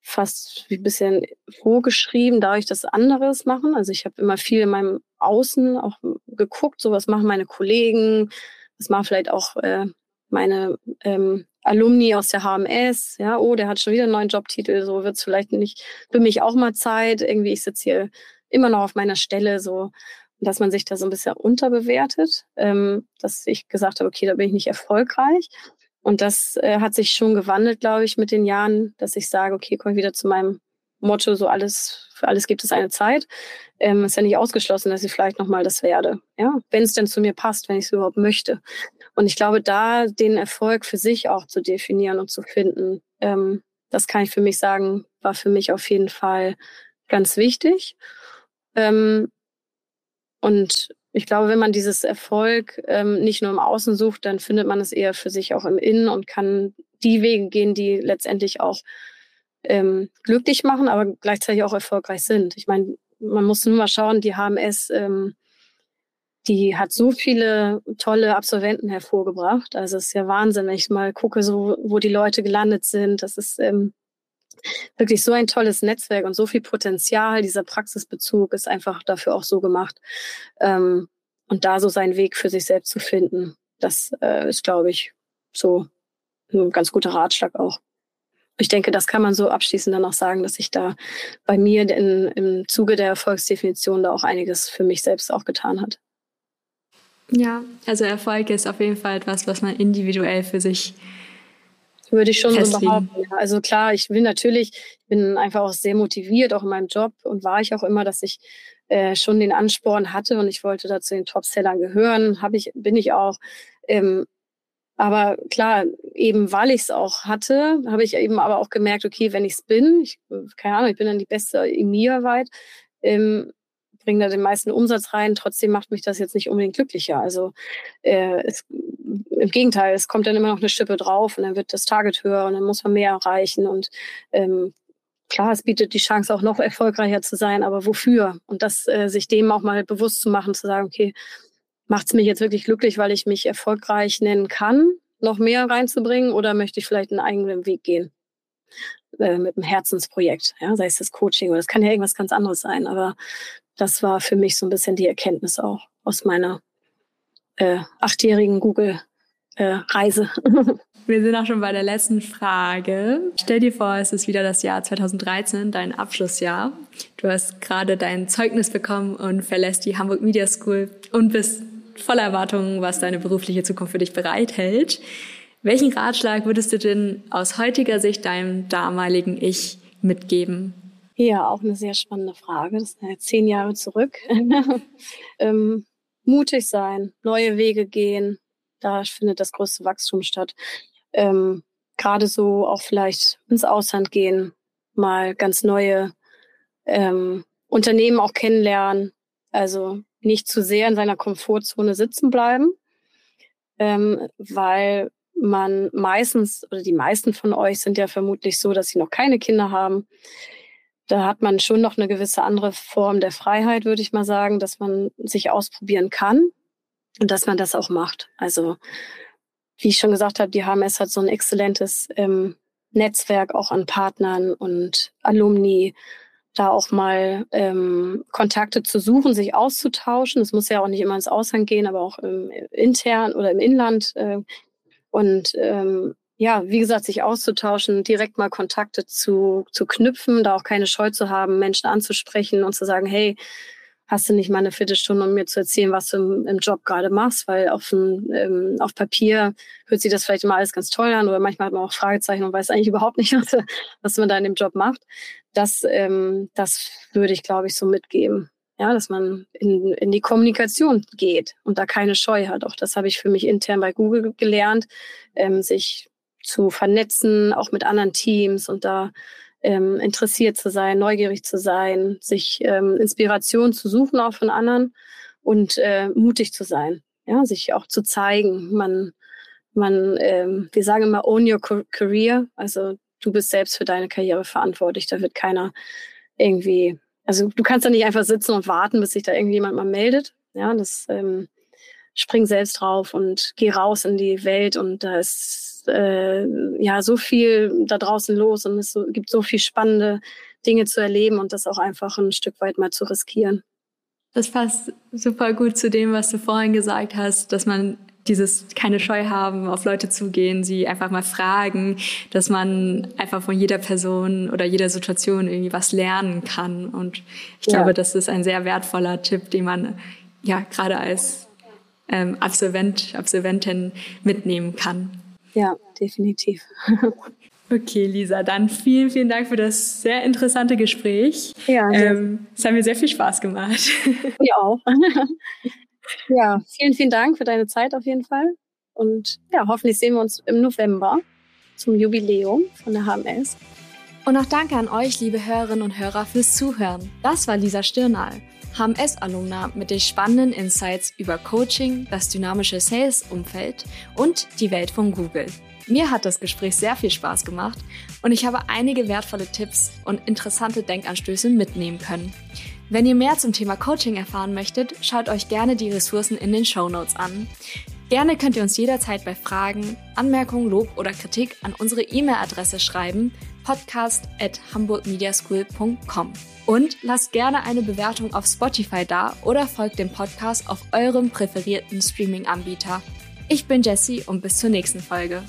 fast wie ein bisschen vorgeschrieben, darf ich das anderes machen. Also ich habe immer viel in meinem Außen auch geguckt, so was machen meine Kollegen, was machen vielleicht auch äh, meine ähm, Alumni aus der HMS, ja, oh, der hat schon wieder einen neuen Jobtitel, so wird es vielleicht nicht für mich auch mal Zeit. Irgendwie, ich sitze hier immer noch auf meiner Stelle, so, dass man sich da so ein bisschen unterbewertet, ähm, dass ich gesagt habe, okay, da bin ich nicht erfolgreich. Und das äh, hat sich schon gewandelt, glaube ich, mit den Jahren, dass ich sage, okay, komme wieder zu meinem Motto, so alles, für alles gibt es eine Zeit. Ähm, ist ja nicht ausgeschlossen, dass ich vielleicht nochmal das werde. Ja, wenn es denn zu mir passt, wenn ich es überhaupt möchte. Und ich glaube, da den Erfolg für sich auch zu definieren und zu finden, ähm, das kann ich für mich sagen, war für mich auf jeden Fall ganz wichtig. Ähm, und ich glaube, wenn man dieses Erfolg ähm, nicht nur im Außen sucht, dann findet man es eher für sich auch im Innen und kann die Wege gehen, die letztendlich auch ähm, glücklich machen, aber gleichzeitig auch erfolgreich sind. Ich meine, man muss nur mal schauen, die HMS, ähm, die hat so viele tolle Absolventen hervorgebracht. Also es ist ja Wahnsinn, wenn ich mal gucke, so wo die Leute gelandet sind. Das ist ähm, wirklich so ein tolles Netzwerk und so viel Potenzial. Dieser Praxisbezug ist einfach dafür auch so gemacht. Ähm, und da so seinen Weg für sich selbst zu finden, das äh, ist, glaube ich, so ein ganz guter Ratschlag auch. Ich denke, das kann man so abschließend dann auch sagen, dass ich da bei mir in, im Zuge der Erfolgsdefinition da auch einiges für mich selbst auch getan hat. Ja, also Erfolg ist auf jeden Fall etwas, was man individuell für sich würde ich schon festlegen. so behaupten. Also klar, ich will natürlich, ich bin einfach auch sehr motiviert, auch in meinem Job und war ich auch immer, dass ich äh, schon den Ansporn hatte und ich wollte da zu den Topsellern gehören, habe ich, bin ich auch. Ähm, aber klar, eben weil ich es auch hatte, habe ich eben aber auch gemerkt, okay, wenn ich es bin, ich, keine Ahnung, ich bin dann die beste in mir weit, ähm, bringe da den meisten Umsatz rein. Trotzdem macht mich das jetzt nicht unbedingt glücklicher. Also äh, es, im Gegenteil, es kommt dann immer noch eine Schippe drauf und dann wird das Target höher und dann muss man mehr erreichen. Und ähm, klar, es bietet die Chance auch noch erfolgreicher zu sein, aber wofür? Und das äh, sich dem auch mal bewusst zu machen, zu sagen, okay, macht es mich jetzt wirklich glücklich, weil ich mich erfolgreich nennen kann, noch mehr reinzubringen oder möchte ich vielleicht einen eigenen Weg gehen? Äh, mit einem Herzensprojekt, ja, sei es das Coaching oder das kann ja irgendwas ganz anderes sein, aber das war für mich so ein bisschen die Erkenntnis auch aus meiner äh, achtjährigen Google-Reise. Äh, <laughs> Wir sind auch schon bei der letzten Frage. Stell dir vor, es ist wieder das Jahr 2013, dein Abschlussjahr. Du hast gerade dein Zeugnis bekommen und verlässt die Hamburg Media School und bist voller Erwartungen, was deine berufliche Zukunft für dich bereithält. Welchen Ratschlag würdest du denn aus heutiger Sicht deinem damaligen Ich mitgeben? Ja, auch eine sehr spannende Frage. Das ist ja zehn Jahre zurück. <laughs> ähm, mutig sein, neue Wege gehen. Da findet das größte Wachstum statt. Ähm, Gerade so auch vielleicht ins Ausland gehen, mal ganz neue ähm, Unternehmen auch kennenlernen. Also nicht zu sehr in seiner Komfortzone sitzen bleiben, ähm, weil man meistens oder die meisten von euch sind ja vermutlich so, dass sie noch keine Kinder haben. Da hat man schon noch eine gewisse andere Form der Freiheit, würde ich mal sagen, dass man sich ausprobieren kann und dass man das auch macht. Also wie ich schon gesagt habe, die HMS hat so ein exzellentes ähm, Netzwerk auch an Partnern und Alumni, da auch mal ähm, Kontakte zu suchen, sich auszutauschen. Es muss ja auch nicht immer ins Ausland gehen, aber auch im, intern oder im Inland äh, und ähm, ja, wie gesagt, sich auszutauschen, direkt mal Kontakte zu, zu knüpfen, da auch keine Scheu zu haben, Menschen anzusprechen und zu sagen, hey, hast du nicht mal eine Viertelstunde, um mir zu erzählen, was du im, im Job gerade machst, weil auf, ein, ähm, auf Papier hört sich das vielleicht immer alles ganz toll an oder manchmal hat man auch Fragezeichen und weiß eigentlich <laughs> überhaupt nicht, was, was man da in dem Job macht. Das, ähm, das würde ich, glaube ich, so mitgeben ja, dass man in, in die Kommunikation geht und da keine Scheu hat. Auch das habe ich für mich intern bei Google gelernt, ähm, sich zu vernetzen, auch mit anderen Teams und da ähm, interessiert zu sein, neugierig zu sein, sich ähm, Inspiration zu suchen auch von anderen und äh, mutig zu sein, ja, sich auch zu zeigen. Man, man, ähm, wir sagen immer own your career, also du bist selbst für deine Karriere verantwortlich. Da wird keiner irgendwie also du kannst da nicht einfach sitzen und warten, bis sich da irgendjemand mal meldet. Ja, das ähm, spring selbst drauf und geh raus in die Welt und da ist äh, ja so viel da draußen los und es so, gibt so viel spannende Dinge zu erleben und das auch einfach ein Stück weit mal zu riskieren. Das passt super gut zu dem, was du vorhin gesagt hast, dass man dieses keine Scheu haben, auf Leute zugehen, sie einfach mal fragen, dass man einfach von jeder Person oder jeder Situation irgendwie was lernen kann. Und ich glaube, das ist ein sehr wertvoller Tipp, den man ja gerade als ähm, Absolvent, Absolventin mitnehmen kann. Ja, definitiv. <laughs> Okay, Lisa, dann vielen, vielen Dank für das sehr interessante Gespräch. Ja. Ähm, es hat mir sehr viel Spaß gemacht. <laughs> Mir auch. <laughs> Ja, vielen, vielen Dank für deine Zeit auf jeden Fall. Und ja, hoffentlich sehen wir uns im November zum Jubiläum von der HMS. Und auch danke an euch, liebe Hörerinnen und Hörer, fürs Zuhören. Das war Lisa Stirnal, HMS-Alumna mit den spannenden Insights über Coaching, das dynamische Sales-Umfeld und die Welt von Google. Mir hat das Gespräch sehr viel Spaß gemacht und ich habe einige wertvolle Tipps und interessante Denkanstöße mitnehmen können. Wenn ihr mehr zum Thema Coaching erfahren möchtet, schaut euch gerne die Ressourcen in den Show Notes an. Gerne könnt ihr uns jederzeit bei Fragen, Anmerkungen, Lob oder Kritik an unsere E-Mail-Adresse schreiben podcast at hamburgmediaschool.com. Und lasst gerne eine Bewertung auf Spotify da oder folgt dem Podcast auf eurem präferierten Streaming-Anbieter. Ich bin Jessie und bis zur nächsten Folge.